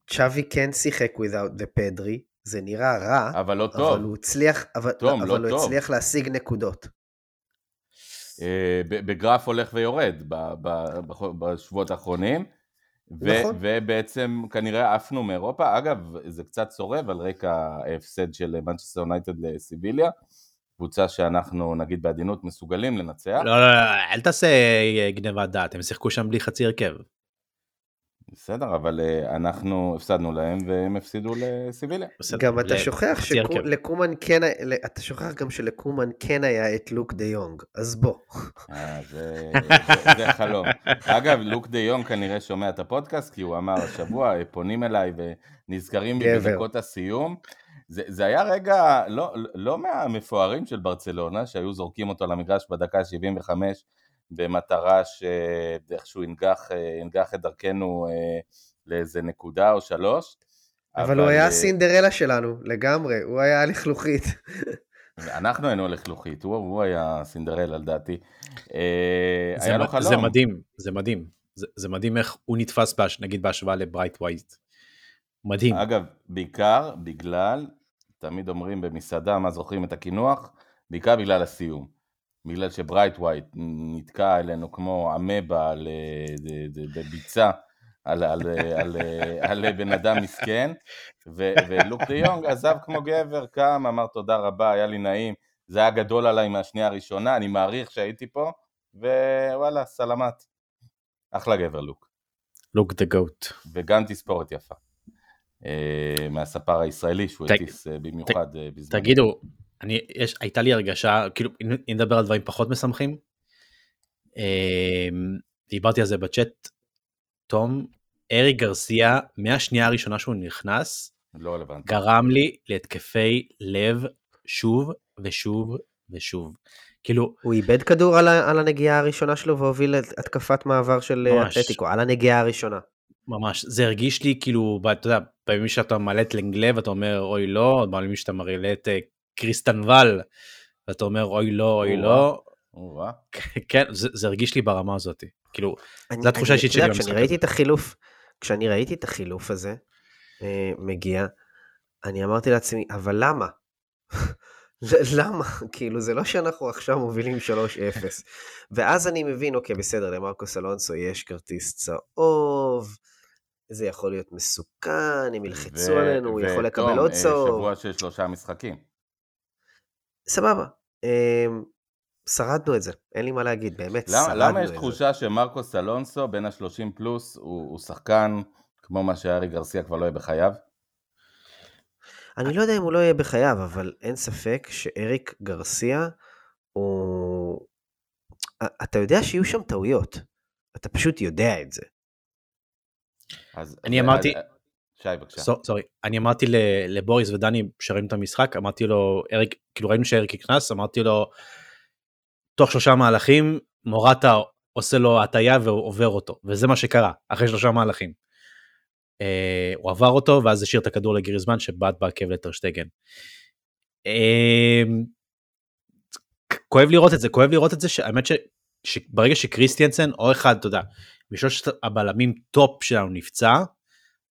שצ'אבי כן שיחק without the פדרי, זה נראה רע, אבל לא טוב. אבל הוא הצליח, אבל, תום, אבל לא הוא טוב. הצליח להשיג נקודות. אה, בגרף הולך ויורד בשבועות האחרונים. נכון. ובעצם כנראה עפנו מאירופה. אגב, זה קצת צורב על רקע ההפסד של מנצ'סטר יונייטד לסיביליה. קבוצה שאנחנו, נגיד בעדינות, מסוגלים לנצח. לא, לא, לא, אל תעשה גנבת דעת, הם שיחקו שם בלי חצי הרכב. בסדר, אבל אה, אנחנו הפסדנו להם והם הפסידו לסיביליה. גם אתה שוכח שלקומן כן, אתה שוכח גם שלקומן כן היה את לוק דה יונג, אז בוא. אה, זה חלום. אגב, לוק דה יונג כנראה שומע את הפודקאסט, כי הוא אמר השבוע, פונים אליי ונזכרים בי בדקות הסיום. זה, זה היה רגע לא, לא מהמפוארים של ברצלונה, שהיו זורקים אותו למגרש בדקה 75, במטרה שאיכשהו ינגח, ינגח את דרכנו אה, לאיזה נקודה או שלוש. אבל, אבל הוא היה הסינדרלה אה, שלנו, לגמרי, הוא היה הלכלוכית. אנחנו היינו הלכלוכית, הוא, הוא היה סינדרלה לדעתי. אה, זה, היה לו חלום. זה מדהים, זה מדהים. זה, זה מדהים איך הוא נתפס, בהש, נגיד בהשוואה לברייט ווייט. מדהים. אגב, בעיקר בגלל, תמיד אומרים במסעדה מה זוכרים את הקינוח, בעיקר בגלל הסיום. בגלל שברייט ווייט נתקע אלינו כמו אמבה בביצה על, על, על, על, על בן אדם מסכן, ו, ולוק דה יונג עזב כמו גבר, קם, אמר תודה רבה, היה לי נעים, זה היה גדול עליי מהשנייה הראשונה, אני מעריך שהייתי פה, ווואלה, סלמת. אחלה גבר לוק. לוק דה גוט. וגם תספורת יפה. אה, מהספר הישראלי שהוא הטיס אה, במיוחד אה, בזמן. תגידו, אני, יש, הייתה לי הרגשה, כאילו, אם נדבר על דברים פחות משמחים, אמ, דיברתי על זה בצ'אט, תום, ארי גרסיה, מהשנייה הראשונה שהוא נכנס, לא רלוונטי. גרם לי להתקפי לב שוב ושוב ושוב. כאילו... הוא איבד כדור על, על הנגיעה הראשונה שלו והוביל התקפת מעבר של אתלטיקו, על הנגיעה הראשונה. ממש, זה הרגיש לי כאילו, אתה יודע, בימים שאתה מעלה את לנגלב, אתה אומר אוי לא, בימים שאתה מעלה את קריסטן ואל, ואתה אומר אוי לא, אוי לא. [LAUGHS] כן, זה, הרגיש לי ברמה הזאת. כאילו, זו התחושה האישית שלי כשאני ראיתי את החילוף, כשאני ראיתי את החילוף הזה אה, מגיע, אני אמרתי לעצמי, אבל למה? [LAUGHS] למה? כאילו, זה לא שאנחנו עכשיו מובילים 3-0. ואז אני מבין, אוקיי, בסדר, למרקוס אלונסו יש כרטיס צהוב, זה יכול להיות מסוכן, הם ילחצו עלינו, הוא יכול לקבל עוד אה, צהוב. שבוע של שלושה משחקים. סבבה. אמ, שרדנו את זה, אין לי מה להגיד, באמת, למה, שרדנו למה יש תחושה שמרקוס אלונסו, בין ה-30 פלוס, הוא, הוא שחקן כמו מה שארי גרסיה כבר לא יהיה בחייו? אני לא יודע אם הוא לא יהיה בחייו, אבל אין ספק שאריק גרסיה הוא... אתה יודע שיהיו שם טעויות. אתה פשוט יודע את זה. אז, אני אמרתי, שי בבקשה. סורי, אני אמרתי לבוריס ודני שראינו את המשחק, אמרתי לו, אריק, כאילו ראינו שאריק נכנס, אמרתי לו, תוך שלושה מהלכים, מורטה עושה לו הטיה ועובר אותו, וזה מה שקרה, אחרי שלושה מהלכים. אה, הוא עבר אותו, ואז השאיר את הכדור לגריזמן שבעט בעקב לטרשטגן. אה, כואב לראות את זה, כואב לראות את זה, שהאמת ש, שברגע שקריסטיאנסן, או אחד, אתה יודע, משלושת הבלמים top שלנו נפצע,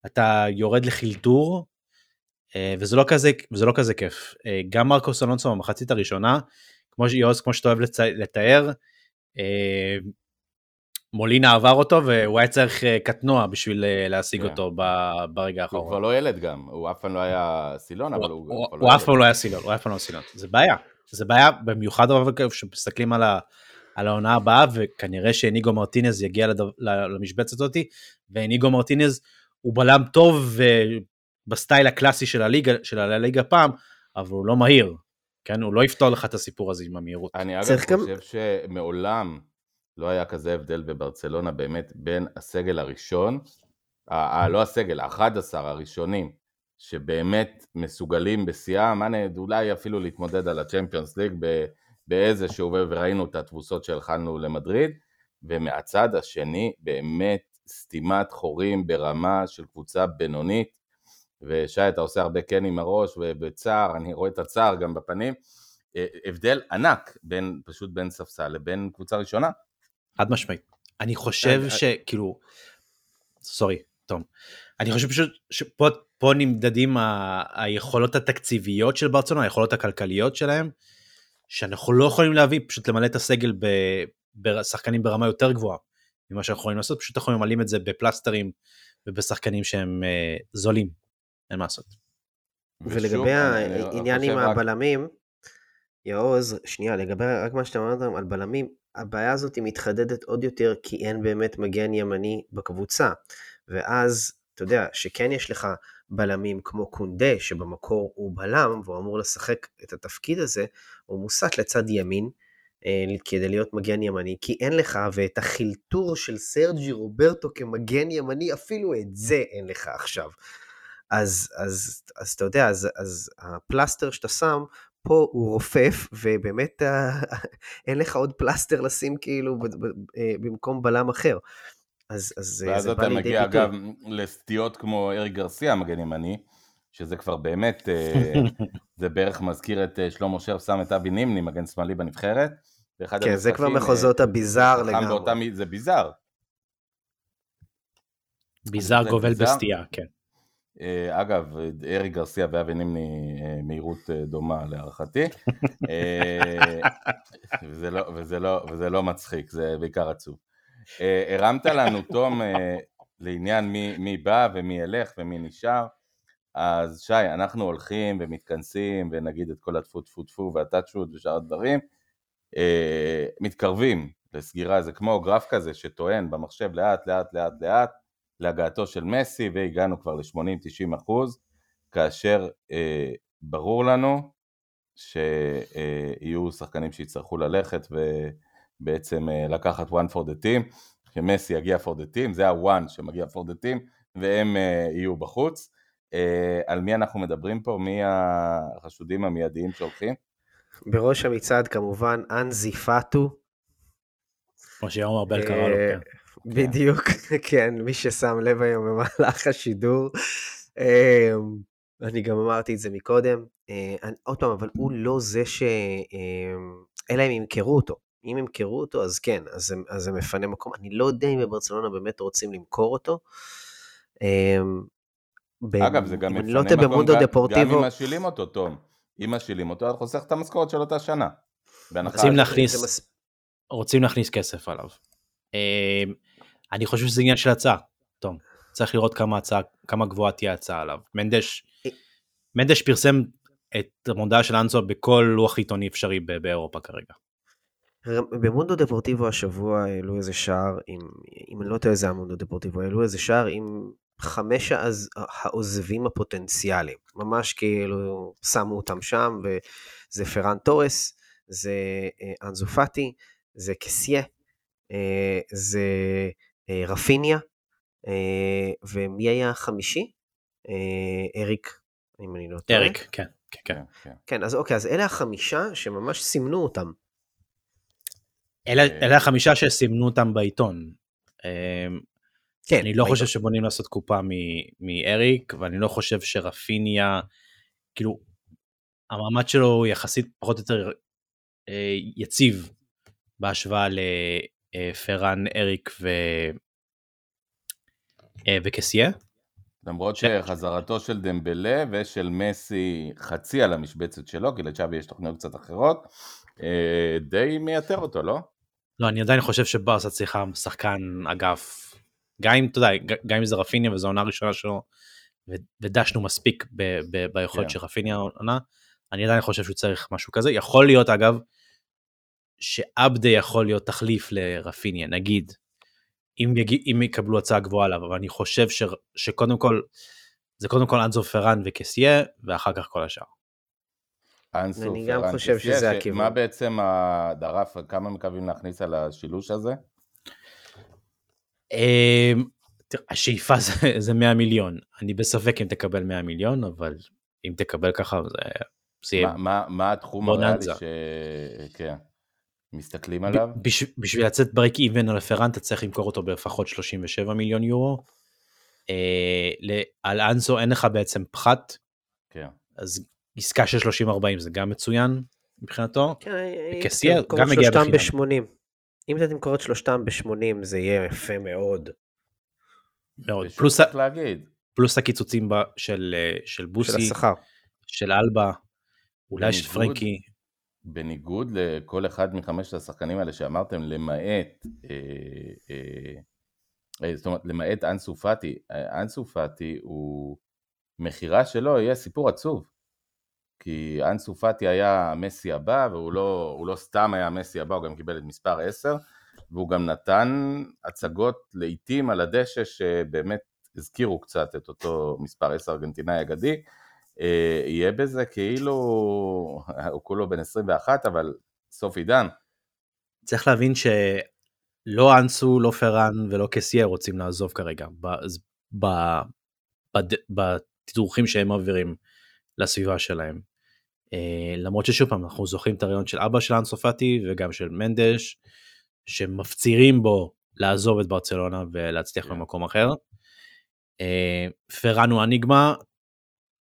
אתה יורד לחילטור, אה, וזה לא כזה, וזה לא כזה כיף. אה, גם מרקוס אלונסו במחצית הראשונה, כמו שיוס, כמו שאתה אוהב לצ... לתאר, אה, מולינה עבר אותו והוא היה צריך קטנוע בשביל להשיג yeah. כן. אותו ברגע האחרון. הוא כבר לא ילד גם, הוא אף פעם לא היה סילון, אבל הוא... הוא, הוא לא אף פעם לא היה סילון, הוא אף פעם לא סילון. זה בעיה, זה בעיה במיוחד כשמסתכלים על, ה, על העונה הבאה, וכנראה שאניגו מרטינז יגיע לדו, למשבצת הזאתי, ואניגו מרטינז הוא בלם טוב בסטייל הקלאסי של הליגה, של הליגה פעם, אבל הוא לא מהיר, כן? הוא לא יפתור לך את הסיפור הזה עם המהירות. אני אגב חושב גם... שמעולם לא היה כזה הבדל בברצלונה באמת בין הסגל הראשון, ה- לא הסגל, ה-11 הראשונים, שבאמת מסוגלים בשיאם, אולי אפילו להתמודד על הצ'מפיונס ליג באיזשהו, וראינו את התבוסות שהלכנו למדריד, ומהצד השני באמת סתימת חורים ברמה של קבוצה בינונית, ושי, אתה עושה הרבה כן עם הראש ובצער, אני רואה את הצער גם בפנים. אה, הבדל ענק בין, פשוט בין ספסל לבין קבוצה ראשונה. חד משמעית. אני חושב שכאילו, סורי, תום. אני חושב פשוט שפה נמדדים ה, היכולות התקציביות של ברצלונה, היכולות הכלכליות שלהם, שאנחנו לא יכולים להביא, פשוט למלא את הסגל בשחקנים ברמה יותר גבוהה ממה שאנחנו יכולים לעשות, פשוט אנחנו ממלאים את זה בפלסטרים ובשחקנים שהם אה, זולים, אין מה לעשות. ולגבי העניין עם הבלמים, יעוז, שנייה, לגבי רק מה שאתה אמרת על בלמים, הבעיה הזאת היא מתחדדת עוד יותר כי אין באמת מגן ימני בקבוצה. ואז, אתה יודע, שכן יש לך בלמים כמו קונדה, שבמקור הוא בלם, והוא אמור לשחק את התפקיד הזה, הוא מוסט לצד ימין, כדי להיות מגן ימני, כי אין לך, ואת החילטור של סרג'י רוברטו כמגן ימני, אפילו את זה אין לך עכשיו. אז, אז, אז אתה יודע, אז, אז הפלסטר שאתה שם פה הוא רופף, ובאמת אה, [LAUGHS] אין לך עוד פלסטר לשים כאילו אה, במקום בלם אחר. אז, אז זה בא לידי ביטוי. ואז אתה מגיע אגב לסטיות כמו אריק גרסיה, מגן ימני, שזה כבר באמת, אה, [LAUGHS] זה בערך מזכיר את שלמה שרף שם את אבי נימני, מגן שמאלי בנבחרת. כן, זה כבר מחוזות הביזאר לגמרי. זה ביזאר. ביזאר גובל בסטייה, כן. אה, אגב, ארי גרסיה ואבי נימני אה, מהירות אה, דומה להערכתי, וזה, לא, וזה, לא, וזה לא מצחיק, זה בעיקר עצוב. הרמת לנו, תום, לעניין מי, מי בא ומי ילך ומי נשאר, אז שי, אנחנו הולכים ומתכנסים ונגיד את כל הטפו טפו טפו והטאצ'ות ושאר הדברים, מתקרבים לסגירה, זה כמו גרף כזה שטוען במחשב לאט לאט לאט לאט, להגעתו של מסי והגענו כבר ל-80-90 אחוז, כאשר אה, ברור לנו שיהיו שחקנים שיצטרכו ללכת ובעצם אה, לקחת one for the team, שמסי יגיע for the team, זה ה-one שמגיע for the team והם אה, יהיו בחוץ. אה, על מי אנחנו מדברים פה? מי החשודים המיידיים שהולכים? בראש המצעד כמובן אנזי פאטו. כמו שיום ארבל קרא לו, אה, כן. בדיוק, [LAUGHS] כן, מי ששם לב היום במהלך השידור. אמ, אני גם אמרתי את זה מקודם. אה, עוד פעם, אבל הוא לא זה ש... אלא אם ימכרו אותו. אם ימכרו אותו, אז כן, אז אז זה מפנה מקום. אני לא יודע אם בברצלונה באמת רוצים למכור אותו. אגב, זה גם לא מפנה מקום, גם אם משילים אותו, תום. אם משילים אותו, אתה חוסך את המשכורת של אותה שנה. רוצים להכניס, רוצים להכניס כסף עליו. אני חושב שזה עניין של הצעה, תום. צריך לראות כמה הצעה, כמה גבוהה תהיה הצעה עליו. מנדש, מנדש פרסם את המודעה של אנצו בכל לוח עיתוני אפשרי באירופה כרגע. במונדו דפורטיבו השבוע העלו איזה שער, אם אני לא טועה זה המונדו דפורטיבו, העלו איזה שער עם חמש העוזבים הפוטנציאליים. ממש כאילו שמו אותם שם, וזה פרן תורס, זה אה, אנזו פאטי, זה קסיה, אה, זה אה, רפיניה, ומי היה החמישי? אריק, אם אני לא טועה. אריק, כן, כן, כן. כן. כן, אז אוקיי, אז אלה החמישה שממש סימנו אותם. אלה, אלה החמישה שסימנו אותם בעיתון. כן, אני לא. חושב שבונים לעשות קופה מאריק, ואני לא חושב שרפיניה, כאילו, המעמד שלו הוא יחסית פחות או יותר יציב בהשוואה אה, פרן, אריק ו... אה, וקסיה. למרות ש... שחזרתו של דמבלה ושל מסי חצי על המשבצת שלו, כי לצ'אבי יש תוכניות קצת אחרות, אה, די מייתר אותו, לא? לא, אני עדיין חושב שברסה צריכה שחקן אגף, גם אם, אתה יודע, גם אם זה רפיניה וזו עונה ראשונה שלו, ודשנו מספיק ב- ב- ביכולת yeah. כן. של רפיניה עונה, אני עדיין חושב שהוא צריך משהו כזה. יכול להיות, אגב, שעבדה יכול להיות תחליף לרפיניה, נגיד, אם, יג... אם יקבלו הצעה גבוהה עליו, אבל אני חושב ש... שקודם כל, זה קודם כל אנזו פרן וקסיה, ואחר כך כל השאר. אנסו אני גם חושב שזה הכיוון. מה בעצם הדרף, כמה מקווים להכניס על השילוש הזה? אמ, השאיפה זה, זה 100 מיליון. אני בספק אם תקבל 100 מיליון, אבל אם תקבל ככה זה... מה, מה, מה התחום הריאלי ש... כן. מסתכלים עליו? בשביל לצאת ברייק איבן על הפרן אתה צריך למכור אותו בלפחות 37 מיליון יורו. אה, על אנסו אין לך בעצם פחת, כן. אז עסקה של 30-40 זה גם מצוין מבחינתו. כן, קסייה גם מגיע בחינם. ב-80. אם אתה תמכור את שלושתם ב-80 זה יהיה יפה מאוד. מאוד. פלוס, להגיד. פלוס הקיצוצים ב, של, אה, של בוסי, של השכר, של אלבה, אולי של פרנקי. בניגוד לכל אחד מחמשת השחקנים האלה שאמרתם, למעט, אה, אה, אה, זאת אומרת, למעט אנסו פאטי, אה, אנסו פאטי הוא, מכירה שלו יהיה סיפור עצוב. כי אנסו פאטי היה המסי הבא, והוא לא, לא סתם היה המסי הבא, הוא גם קיבל את מספר 10, והוא גם נתן הצגות לעיתים על הדשא שבאמת הזכירו קצת את אותו מספר 10 ארגנטינאי אגדי. אה, יהיה בזה כאילו, הוא כולו בן 21, אבל סוף עידן. צריך להבין שלא אנסו, לא פראן ולא קסייה רוצים לעזוב כרגע, בתדרוכים שהם מעבירים לסביבה שלהם. אה, למרות ששוב פעם אנחנו זוכרים את הרעיון של אבא של אנסופטי וגם של מנדש שמפצירים בו לעזוב את ברצלונה ולהצליח. כן. במקום אחר. אה, פראן הוא אניגמה,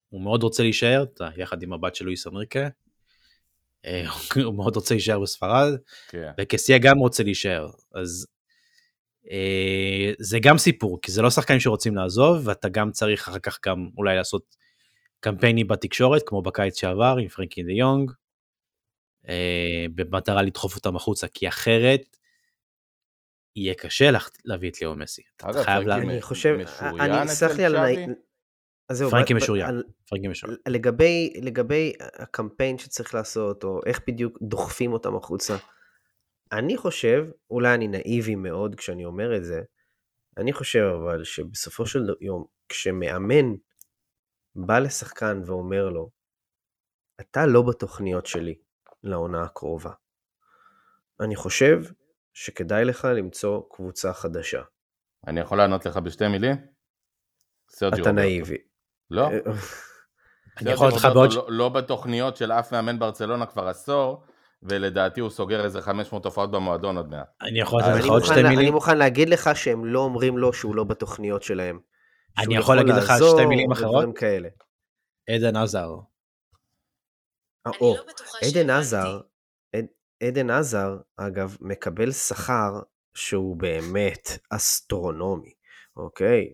הוא מאוד רוצה להישאר, יחד עם הבת של לואיס אמריקה. אה, [LAUGHS] הוא מאוד רוצה להישאר בספרד. כן. וקסיה גם רוצה להישאר, אז זה גם סיפור, כי זה לא שחקנים שרוצים לעזוב, ואתה גם צריך אחר כך גם אולי לעשות קמפיינים בתקשורת, כמו בקיץ שעבר עם פרנקי דה יונג, אה, במטרה לדחוף אותם החוצה, כי אחרת יהיה קשה להביא את ליאו מסי. אגב, פרנקי אני חושב, אני, סלח לי על... אז זהו, פרנקי משוריין, פרנקי משוריין. לגבי, לגבי הקמפיין שצריך לעשות, או איך בדיוק דוחפים אותם החוצה, אני חושב, אולי אני נאיבי מאוד כשאני אומר את זה, אני חושב אבל שבסופו של יום, כשמאמן בא לשחקן ואומר לו, אתה לא בתוכניות שלי לעונה הקרובה. אני חושב שכדאי לך למצוא קבוצה חדשה. אני יכול לענות לך בשתי מילים? אתה נאיבי. לא. אני יכול לך בעוד... לא, לא בתוכניות של אף מאמן ברצלונה כבר עשור, ולדעתי הוא סוגר איזה 500 הופעות במועדון עוד מעט. אני יכול לתת לך עוד שתי מילים? אני מוכן להגיד לך שהם לא אומרים לו שהוא לא בתוכניות שלהם. אני יכול להגיד לך שתי מילים אחרות? עדן עזר. אה, או, לא עדן עזר, עדן עזר, אגב, מקבל שכר שהוא באמת אסטרונומי, אוקיי?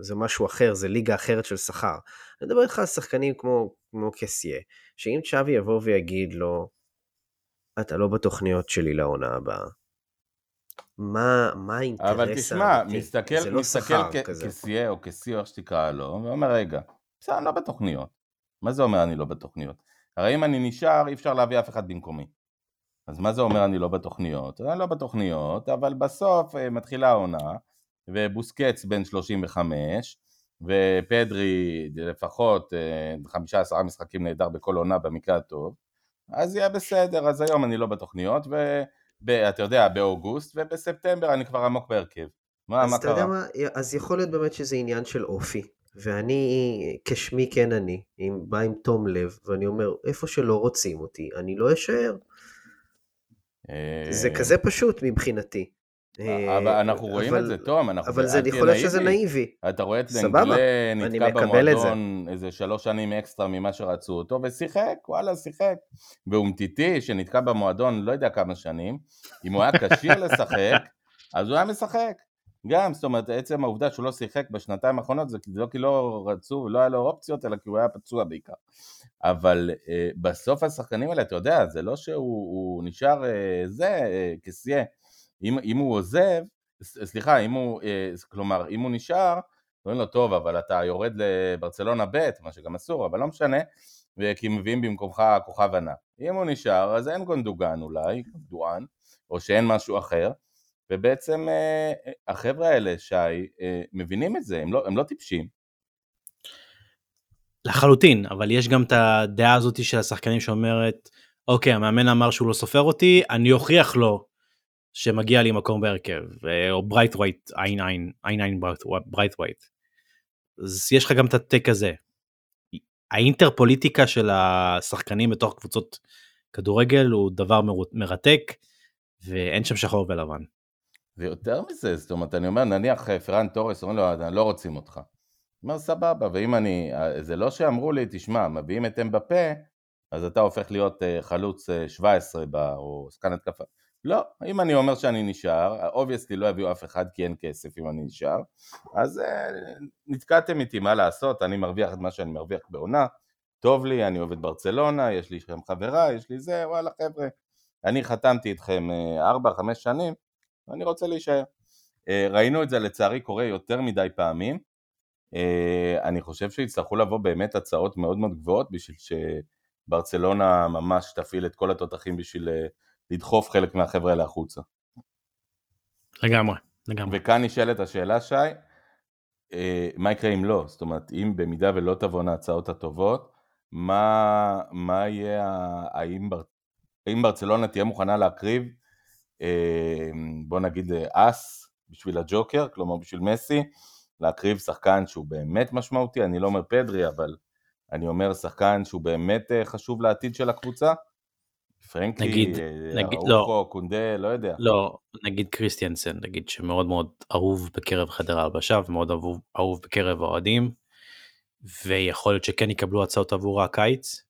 זה משהו אחר, זה ליגה אחרת של שכר. אני מדבר איתך על שחקנים כמו, כמו קסיה, שאם צ'אבי יבוא ויגיד לו, אתה לא בתוכניות שלי לעונה הבאה, מה, מה האינטרס אבל תשמע, מסתכל, לא מסתכל כסייה או כסייה, איך שתקרא לו, ואומר רגע, בסדר, אני לא בתוכניות. מה זה אומר אני לא בתוכניות? הרי אם אני נשאר, אי אפשר להביא אף אחד במקומי. אז מה זה אומר אני לא בתוכניות? אני לא בתוכניות, אבל בסוף אה, מתחילה העונה, ובוסקץ בן 35, ופדרי לפחות אה, חמישה עשרה משחקים נהדר בכל עונה במקרה הטוב, אז יהיה בסדר, אז היום אני לא בתוכניות, ואתה יודע, באוגוסט, ובספטמבר אני כבר עמוק בהרכב. מה, מה קרה? אז אתה יודע מה, אז יכול להיות באמת שזה עניין של אופי. ואני, כשמי כן אני, עם, בא עם תום לב, ואני אומר, איפה שלא רוצים אותי, אני לא אשאר. זה אה, כזה פשוט מבחינתי. אבל אנחנו רואים אבל, את זה, תום, אנחנו... אבל זה יכול להיות שזה נאיבי. אתה רואה את דנגלה נתקע במועדון איזה שלוש שנים אקסטרה ממה שרצו אותו, ושיחק, וואלה, שיחק. ואומטיטי, שנתקע במועדון לא יודע כמה שנים, אם הוא היה כשיר לשחק, [LAUGHS] אז הוא היה משחק. גם, זאת אומרת, עצם העובדה שהוא לא שיחק בשנתיים האחרונות זה לא כי לא רצו ולא היה לו אופציות, אלא כי הוא היה פצוע בעיקר. אבל אה, בסוף השחקנים האלה, אתה יודע, זה לא שהוא נשאר אה, זה, אה, כסייה. אם, אם הוא עוזב, סליחה, אם הוא, אה, כלומר, אם הוא נשאר, אומרים לו, טוב, אבל אתה יורד לברצלונה ב', מה שגם אסור, אבל לא משנה, כי מביאים במקומך כוכב ענק. אם הוא נשאר, אז אין גונדוגן אולי, גונדואן, או שאין משהו אחר, ובעצם אה, החבר'ה האלה, שי, אה, מבינים את זה, הם לא, הם לא טיפשים. לחלוטין, אבל יש גם את הדעה הזאת של השחקנים שאומרת, אוקיי, המאמן אמר שהוא לא סופר אותי, אני אוכיח לו שמגיע לי מקום בהרכב, אה, או ברייט ווייט, עין עין, עין עין ברייט ווייט. אז יש לך גם את ה take הזה. האינטר פוליטיקה של השחקנים בתוך קבוצות כדורגל הוא דבר מרתק, ואין שם שחור ולבן. ויותר מזה, זאת אומרת, אני אומר, נניח פרן תורס, אומרים לו, לא רוצים אותך. אומר, סבבה, ואם אני, זה לא שאמרו לי, תשמע, מביאים את אמבפה, אז אתה הופך להיות חלוץ 17 או שחקן התקפה. לא, אם אני אומר שאני נשאר, אובייסטי לא יביאו אף אחד כי אין כסף אם אני נשאר, אז uh, נתקעתם איתי, מה לעשות, אני מרוויח את מה שאני מרוויח בעונה, טוב לי, אני עובד ברצלונה, יש לי שם חברה, יש לי זה, וואלה חבר'ה, אני חתמתי איתכם 4-5 uh, שנים, ואני רוצה להישאר. Uh, ראינו את זה לצערי קורה יותר מדי פעמים, uh, אני חושב שיצטרכו לבוא באמת הצעות מאוד מאוד גבוהות בשביל שברצלונה ממש תפעיל את כל התותחים בשביל... Uh, לדחוף חלק מהחבר'ה האלה החוצה. לגמרי, לגמרי. וכאן נשאלת השאלה, שי, אה, מה יקרה אם לא? זאת אומרת, אם במידה ולא תבואנה הצעות הטובות, מה, מה יהיה, האם, בר, האם ברצלונה תהיה מוכנה להקריב, אה, בוא נגיד אס בשביל הג'וקר, כלומר בשביל מסי, להקריב שחקן שהוא באמת משמעותי, אני לא אומר פדרי, אבל אני אומר שחקן שהוא באמת אה, חשוב לעתיד של הקבוצה? פרנקי, נגיד, אה, נגיד, לא, קונדה, לא יודע. לא, נגיד קריסטיאנסן, נגיד שמאוד מאוד אהוב בקרב חדר ההלבשה ומאוד אהוב, אהוב בקרב האוהדים, ויכול להיות שכן יקבלו הצעות עבור הקיץ,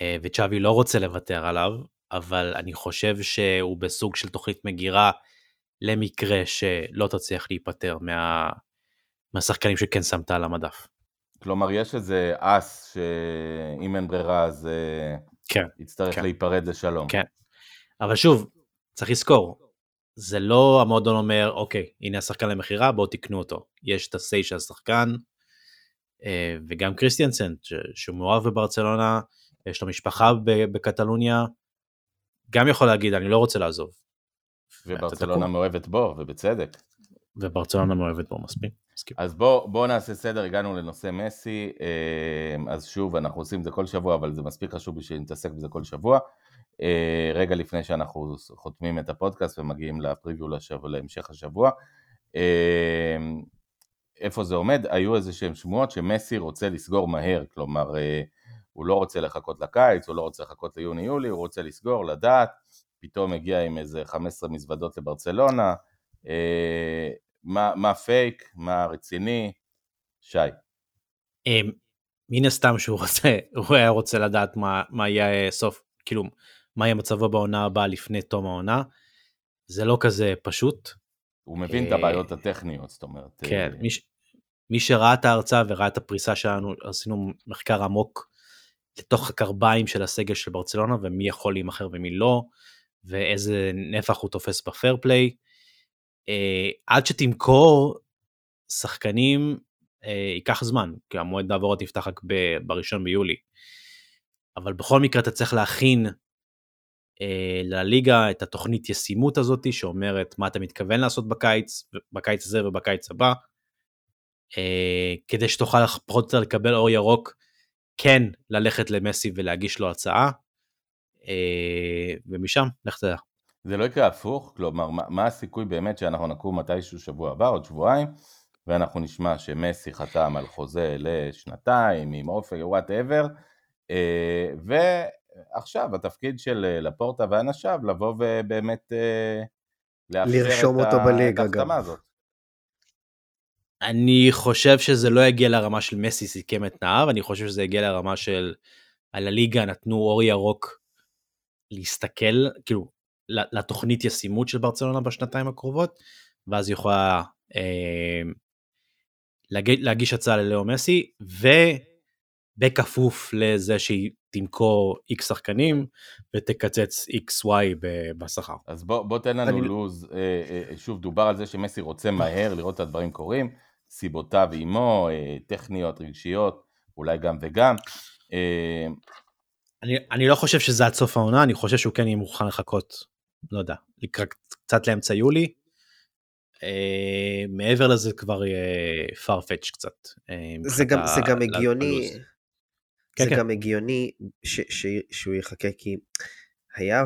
אה, וצ'אבי לא רוצה לוותר עליו, אבל אני חושב שהוא בסוג של תוכנית מגירה למקרה שלא תצליח להיפטר מה... מהשחקנים שכן שמת על המדף. כלומר, יש איזה אס שאם אין ברירה אז אה, כן, יצטרך כן. להיפרד לשלום. כן, אבל שוב, צריך לזכור, זה לא המועדון אומר, אוקיי, הנה השחקן למכירה, בואו תקנו אותו. יש את ה-say של השחקן, אה, וגם קריסטיאנסן, שהוא מאוהב בברצלונה, יש לו משפחה בקטלוניה, גם יכול להגיד, אני לא רוצה לעזוב. וברצלונה מאוהבת בו, ובצדק. וברצלונה מאוהבת בו מספיק. אז בואו בוא נעשה סדר, הגענו לנושא מסי, אה, אז שוב, אנחנו עושים את זה כל שבוע, אבל זה מספיק חשוב בשביל להתעסק בזה כל שבוע. אה, רגע לפני שאנחנו חותמים את הפודקאסט ומגיעים לפריוויו לשבוע, להמשך השבוע. אה, איפה זה עומד? היו איזה שהם שמועות שמסי רוצה לסגור מהר, כלומר, הוא לא רוצה לחכות לקיץ, הוא לא רוצה לחכות ליוני-יולי, הוא רוצה לסגור, לדעת, פתאום הגיע עם איזה 15 מזוודות לברצלונה. מה, מה פייק, מה רציני, שי. אמ, מן הסתם שהוא רוצה, הוא היה רוצה לדעת מה, מה יהיה סוף, כאילו, מה יהיה מצבו בעונה הבאה לפני תום העונה. זה לא כזה פשוט. הוא מבין את אה, הבעיות הטכניות, זאת אומרת. כן, אה, מי, מי שראה את ההרצאה וראה את הפריסה שלנו, עשינו מחקר עמוק לתוך הקרביים של הסגל של ברצלונה ומי יכול להימכר ומי לא, ואיזה נפח הוא תופס בפייר פליי. אה, עד שתמכור שחקנים אה, ייקח זמן, כי המועד העברות נפתח רק ב-1 ביולי. אבל בכל מקרה אתה צריך להכין אה, לליגה את התוכנית ישימות הזאת שאומרת מה אתה מתכוון לעשות בקיץ, בקיץ הזה ובקיץ הבא, אה, כדי שתוכל פחות או יותר לקבל אור ירוק, כן ללכת למסי ולהגיש לו הצעה, אה, ומשם לך תדע. זה לא יקרה הפוך? כלומר, מה, מה הסיכוי באמת שאנחנו נקום מתישהו שבוע הבא, עוד שבועיים, ואנחנו נשמע שמסי חתם על חוזה לשנתיים עם אופק, וואטאבר, אה, ועכשיו התפקיד של אה, לפורטה ואנשיו לבוא ובאמת אה, לאפשר את ההחתמה הזאת. אני חושב שזה לא יגיע לרמה של מסי סיכם את תנאיו, אני חושב שזה יגיע לרמה של על הליגה נתנו אור ירוק להסתכל, כאילו לתוכנית ישימות של ברצלונה בשנתיים הקרובות, ואז היא יכולה אה, להגיש, להגיש הצעה ללאו מסי, ובכפוף לזה שהיא תמכור איקס שחקנים ותקצץ איקס וואי בשכר. אז בוא, בוא תן לנו אני... לוז, אה, אה, שוב דובר על זה שמסי רוצה מהר לראות את הדברים קורים, סיבותיו עימו, אה, טכניות, רגשיות, אולי גם וגם. אה, אני, אני לא חושב שזה עד סוף העונה, אני חושב שהוא כן יהיה מוכן לחכות לא יודע, לקראת קצת לאמצע יולי. אה, מעבר לזה כבר יהיה farfetch קצת. אה, זה גם, ה... זה גם הגיוני, כן, זה כן. גם הגיוני ש, ש, שהוא יחכה כי היה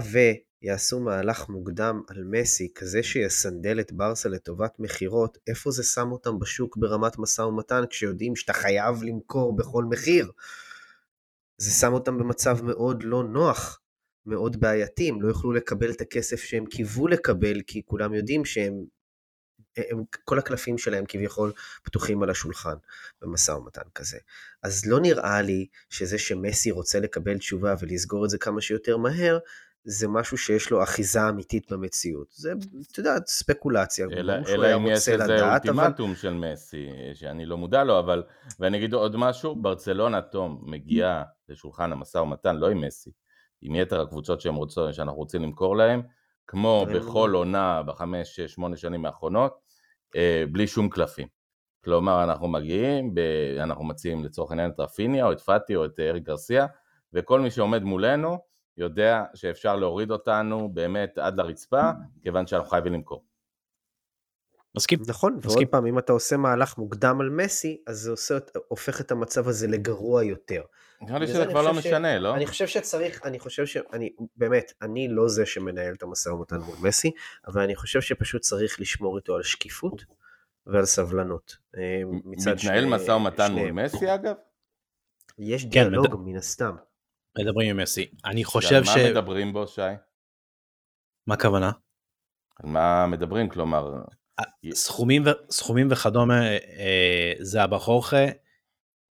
ויעשו מהלך מוקדם על מסי כזה שיסנדל את ברסה לטובת מכירות, איפה זה שם אותם בשוק ברמת משא ומתן כשיודעים שאתה חייב למכור בכל מחיר? זה שם אותם במצב מאוד לא נוח. מאוד בעייתיים, לא יוכלו לקבל את הכסף שהם קיוו לקבל, כי כולם יודעים שהם, הם, כל הקלפים שלהם כביכול פתוחים על השולחן במשא ומתן כזה. אז לא נראה לי שזה שמסי רוצה לקבל תשובה ולסגור את זה כמה שיותר מהר, זה משהו שיש לו אחיזה אמיתית במציאות. זה, אתה יודע, ספקולציה. אלא, אלא אם יש איזה אולטימטום אבל... של מסי, שאני לא מודע לו, אבל, ואני אגיד עוד משהו, ברצלונה, תום, מגיעה לשולחן המשא ומתן, לא עם מסי, עם יתר הקבוצות שהם רוצות, שאנחנו רוצים למכור להם, כמו בכל עונה בחמש, שמונה שנים האחרונות, אה, בלי שום קלפים. כלומר, אנחנו מגיעים, ב, אנחנו מציעים לצורך העניין את רפיניה, או את פאטי, או את אריק גרסיה, וכל מי שעומד מולנו, יודע שאפשר להוריד אותנו באמת עד לרצפה, כיוון שאנחנו חייבים למכור. מסכים. נכון, מסכים. ועוד פעם, אם אתה עושה מהלך מוקדם על מסי, אז זה עושה, הופך את המצב הזה לגרוע יותר. נראה לי שזה כבר לא משנה, ש... לא? אני חושב שצריך, אני חושב ש... אני, באמת, אני לא זה שמנהל את המשא ומתן מול מסי, אבל אני חושב שפשוט צריך לשמור איתו על שקיפות ועל סבלנות. אה, מתנהל משא ומתן מול מסי אגב? יש כן, דיאלוג מן הסתם. מדברים עם מסי. אני חושב ש... מה מדברים בו, שי? מה הכוונה? על מה מדברים, כלומר... סכומים, ו... סכומים וכדומה אה, זה הבחוכה,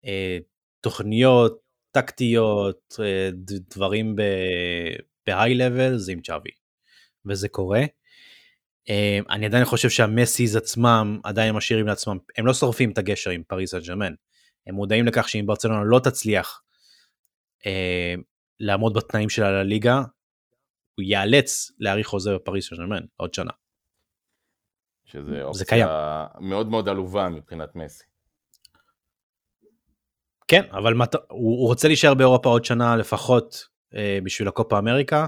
אה, תוכניות, טקטיות, אה, דברים בהיי לבל זה עם צ'אבי. וזה קורה. אה, אני עדיין חושב שהמסיז עצמם עדיין משאירים לעצמם, הם לא שורפים את הגשר עם פריס הג'רמן. הם מודעים לכך שאם ברצלונה לא תצליח אה, לעמוד בתנאים של הליגה, הוא ייאלץ להאריך חוזה בפריס סן עוד שנה. שזה אופציה. מאוד מאוד עלובה מבחינת מסי. כן, אבל מת... הוא, הוא רוצה להישאר באירופה עוד שנה לפחות אה, בשביל הקופה אמריקה,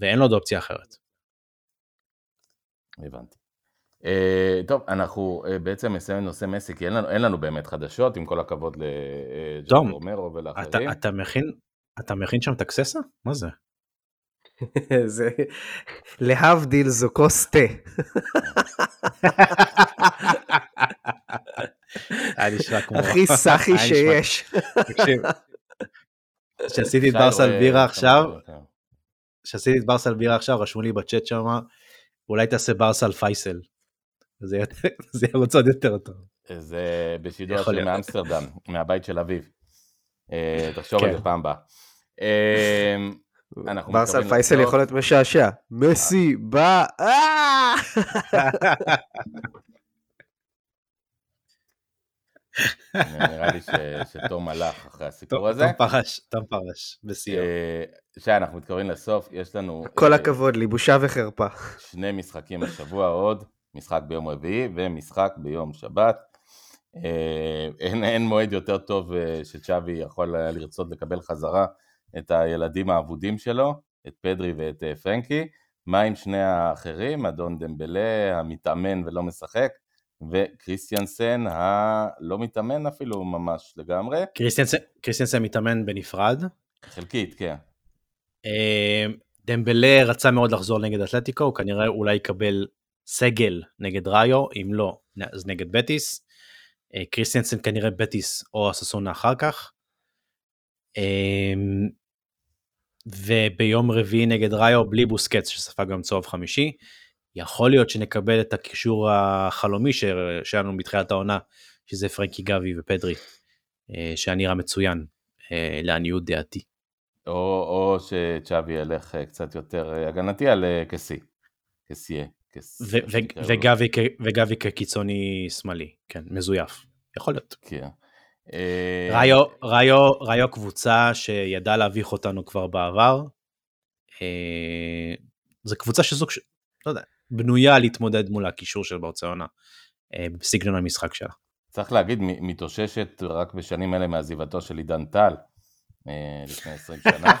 ואין לו עוד אופציה אחרת. הבנתי. אה, טוב, אנחנו אה, בעצם נסיים נושא מסי, כי אין לנו, אין לנו באמת חדשות, עם כל הכבוד לג'אק רומרו ולאחרים. אתה, אתה, מכין, אתה מכין שם טקססה? מה זה? [LAUGHS] זה להבדיל זו כוס תה. [LAUGHS] [LAUGHS] היה נשמע כמו... הכי סאחי שיש. כשעשיתי את ברסל בירה עכשיו, כשעשיתי את ברסל בירה עכשיו, רשמו לי בצ'אט שם, אולי תעשה ברסל פייסל. זה ירוץ [LAUGHS] עוד יותר טוב. זה בשידור של מאמסטרדם, מהבית של אביו. אה, תחשוב על כן. זה פעם הבאה. אה, ברסל פייסל יכול להיות משעשע. מסי בא! [LAUGHS] נראה לי שתום הלך אחרי הסיפור הזה. תום פרש, תום פרש, בשיאו. שי, אנחנו מתקרבים לסוף, יש לנו... כל הכבוד לי, בושה וחרפה. שני משחקים השבוע עוד. משחק ביום רביעי ומשחק ביום שבת. אה, אין, אין מועד יותר טוב אה, שצ'אבי יכול היה לרצות לקבל חזרה את הילדים האבודים שלו, את פדרי ואת אה, פרנקי. מה עם שני האחרים, אדון דמבלה המתאמן ולא משחק, וקריסטיאנסן הלא מתאמן אפילו ממש לגמרי. קריסטיאנסן מתאמן בנפרד. חלקית, כן. דמבלה רצה מאוד לחזור נגד אתלטיקו, הוא כנראה אולי יקבל סגל נגד ראיו, אם לא, אז נגד בטיס. אה, קריסטיאנסן כנראה בטיס או אססונה אחר כך. אמ, וביום רביעי נגד ראיו בלי בוסקץ שספג גם צהוב חמישי. יכול להיות שנקבל את הקישור החלומי שהיה לנו בתחילת העונה, שזה פרנקי גבי ופדרי, אה, שהיה נראה מצוין, אה, לעניות דעתי. או, או שצ'אבי ילך קצת יותר הגנתי על קסי, קסיה. וגבי כקיצוני שמאלי, כן, מזויף, יכול להיות. כן. ראיו, ראיו, ראיו קבוצה שידעה להביך אותנו כבר בעבר. אה, זו קבוצה שזו, לא יודע, בנויה להתמודד מול הקישור של ברצלונה אה, בסגנון המשחק שלה. צריך להגיד, מתאוששת רק בשנים אלה מעזיבתו של עידן טל, אה, לפני 20 שנה.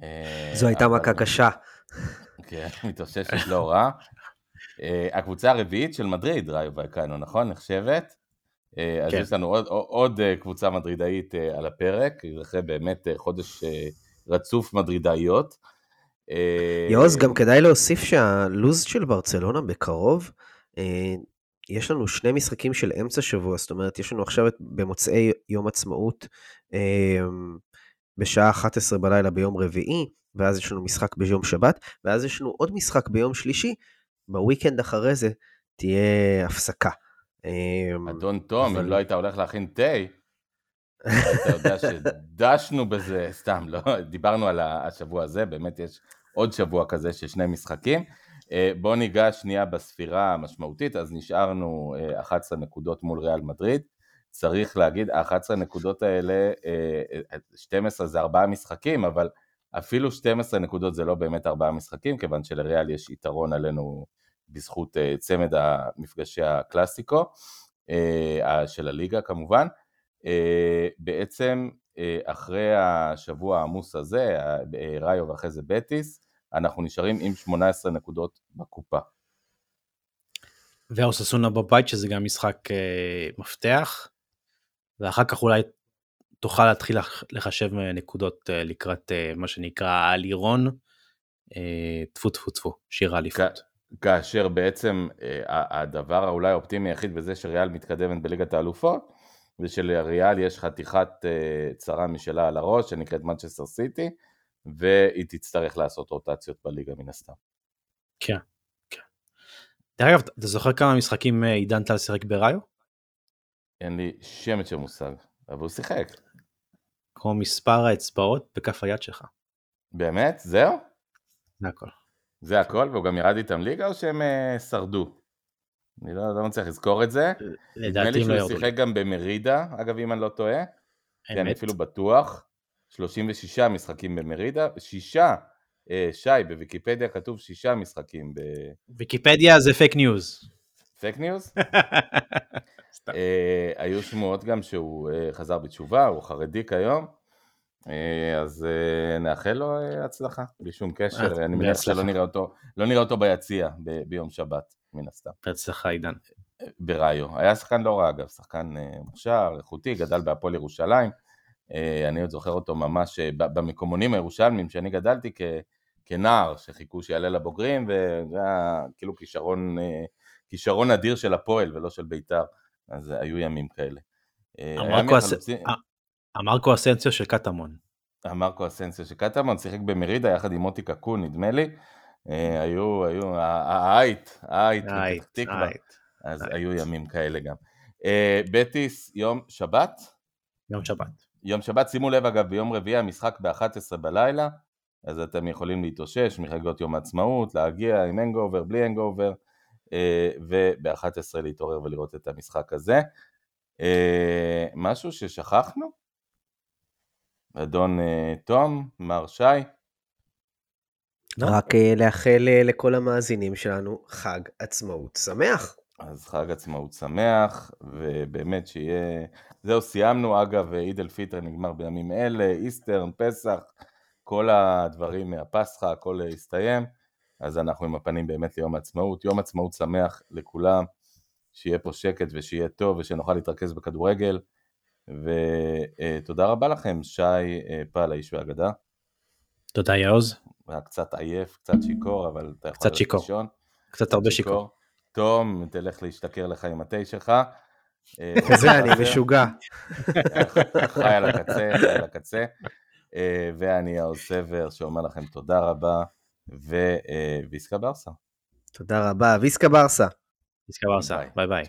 [LAUGHS] זו הייתה מכה קשה. כן, מתאוששת לא רע. אה, הקבוצה הרביעית של מדריד, ראיו וייקנו, נכון? נחשבת? אה, אז כן. יש לנו עוד, עוד אה, קבוצה מדרידאית על הפרק, אחרי באמת חודש רצוף מדרידאיות. יעוז, גם כדאי להוסיף שהלו"ז של ברצלונה בקרוב, יש לנו שני משחקים של אמצע שבוע, זאת אומרת, יש לנו עכשיו במוצאי יום עצמאות בשעה 11 בלילה ביום רביעי, ואז יש לנו משחק ביום שבת, ואז יש לנו עוד משחק ביום שלישי, בוויקנד אחרי זה תהיה הפסקה. אדון תום, אבל... אם לא היית הולך להכין תה, אתה יודע שדשנו בזה, סתם, לא, דיברנו על השבוע הזה, באמת יש עוד שבוע כזה של שני משחקים. אה, בואו ניגש שנייה בספירה המשמעותית, אז נשארנו 11 אה, נקודות מול ריאל מדריד. צריך להגיד, ה-11 נקודות האלה, 12 אה, זה ארבעה משחקים, אבל אפילו 12 נקודות זה לא באמת ארבעה משחקים, כיוון שלריאל יש יתרון עלינו בזכות צמד המפגשי הקלאסיקו, של הליגה כמובן. בעצם אחרי השבוע העמוס הזה, ראיו ואחרי זה בטיס, אנחנו נשארים עם 18 נקודות בקופה. ואוססונה בבית שזה גם משחק אה, מפתח, ואחר כך אולי תוכל להתחיל לחשב נקודות אה, לקראת אה, מה שנקרא העלירון, אה, טפו טפו טפו, שיר האליפות. כאשר בעצם אה, הדבר האולי האופטימי היחיד בזה שריאל מתקדמת בליגת האלופות, זה שלריאל יש חתיכת אה, צרה משלה על הראש שנקראת מנצ'סטר סיטי, והיא תצטרך לעשות רוטציות בליגה מן הסתם. כן, כן. דרך אגב, אתה זוכר כמה משחקים אה, עידן טל שיחק בראיו? אין לי שמץ של מושג, אבל הוא שיחק. כמו מספר האצבעות בכף היד שלך. באמת? זהו? זה הכל. זה הכל? והוא גם ירד איתם ליגה או שהם uh, שרדו? אני לא, לא מצליח לזכור את זה. לדעתי לא ירדו. נדמה לי שהוא שיחק גם במרידה, אגב אם אני לא טועה. כן, אני אפילו בטוח. 36 משחקים במרידה, שישה, אה, שי, בוויקיפדיה כתוב שישה משחקים. ב... ויקיפדיה זה fake news. fake news? אה, היו שמועות גם שהוא אה, חזר בתשובה, הוא חרדי כיום, אז אה, נאחל לו אה, הצלחה, בלי שום קשר, אה, אני מניח שלא נראה אותו, לא נראה אותו ביציע ב- ביום שבת, מן הסתם. בהצלחה עידן. בראיו. היה שחקן לא רע אגב, שחקן אה, מוכשר, איכותי, גדל בהפועל ירושלים. אה, אני עוד זוכר אותו ממש אה, במקומונים הירושלמים שאני גדלתי כ, כנער שחיכו שיעלה לבוגרים וזה היה כאילו כישרון, אה, כישרון אדיר של הפועל ולא של בית"ר, אז היו ימים כאלה. אמרקו אסנסיו של קטמון. אמרקו אסנסיו של קטמון, שיחק במרידה יחד עם מוטי קקון נדמה לי, היו, היו, האייט, האייט, אז היו ימים כאלה גם. בטיס, יום שבת? יום שבת. יום שבת, שימו לב אגב, ביום רביעי המשחק ב-11 בלילה, אז אתם יכולים להתאושש מחגיגות יום העצמאות, להגיע עם hangover, בלי hangover, אה, וב-11 להתעורר ולראות את המשחק הזה. אה, משהו ששכחנו? אדון אה, תום, מר שי? רק לאחל לכל המאזינים שלנו חג עצמאות שמח. אז חג עצמאות שמח, ובאמת שיהיה... זהו, סיימנו, אגב, עיד אל פיטר נגמר בימים אלה, Easter, פסח, כל הדברים מהפסחא, הכל הסתיים, אז אנחנו עם הפנים באמת ליום העצמאות. יום עצמאות שמח לכולם, שיהיה פה שקט ושיהיה טוב ושנוכל להתרכז בכדורגל, ותודה רבה לכם, שי פעל, האיש והאגדה. תודה יעוז. היה קצת עייף, קצת שיכור, אבל אתה יכול קצת שיכור. קצת הרבה שיכור. תום, תלך להשתכר לך עם התה שלך. כזה אה, [LAUGHS] אני משוגע. [LAUGHS] חי על הקצה, חי על הקצה. אה, ואני האוז סבר שאומר לכם תודה רבה, וויסקה ברסה. תודה רבה, ויסקה ברסה. ויסקה ברסה, ביי ביי.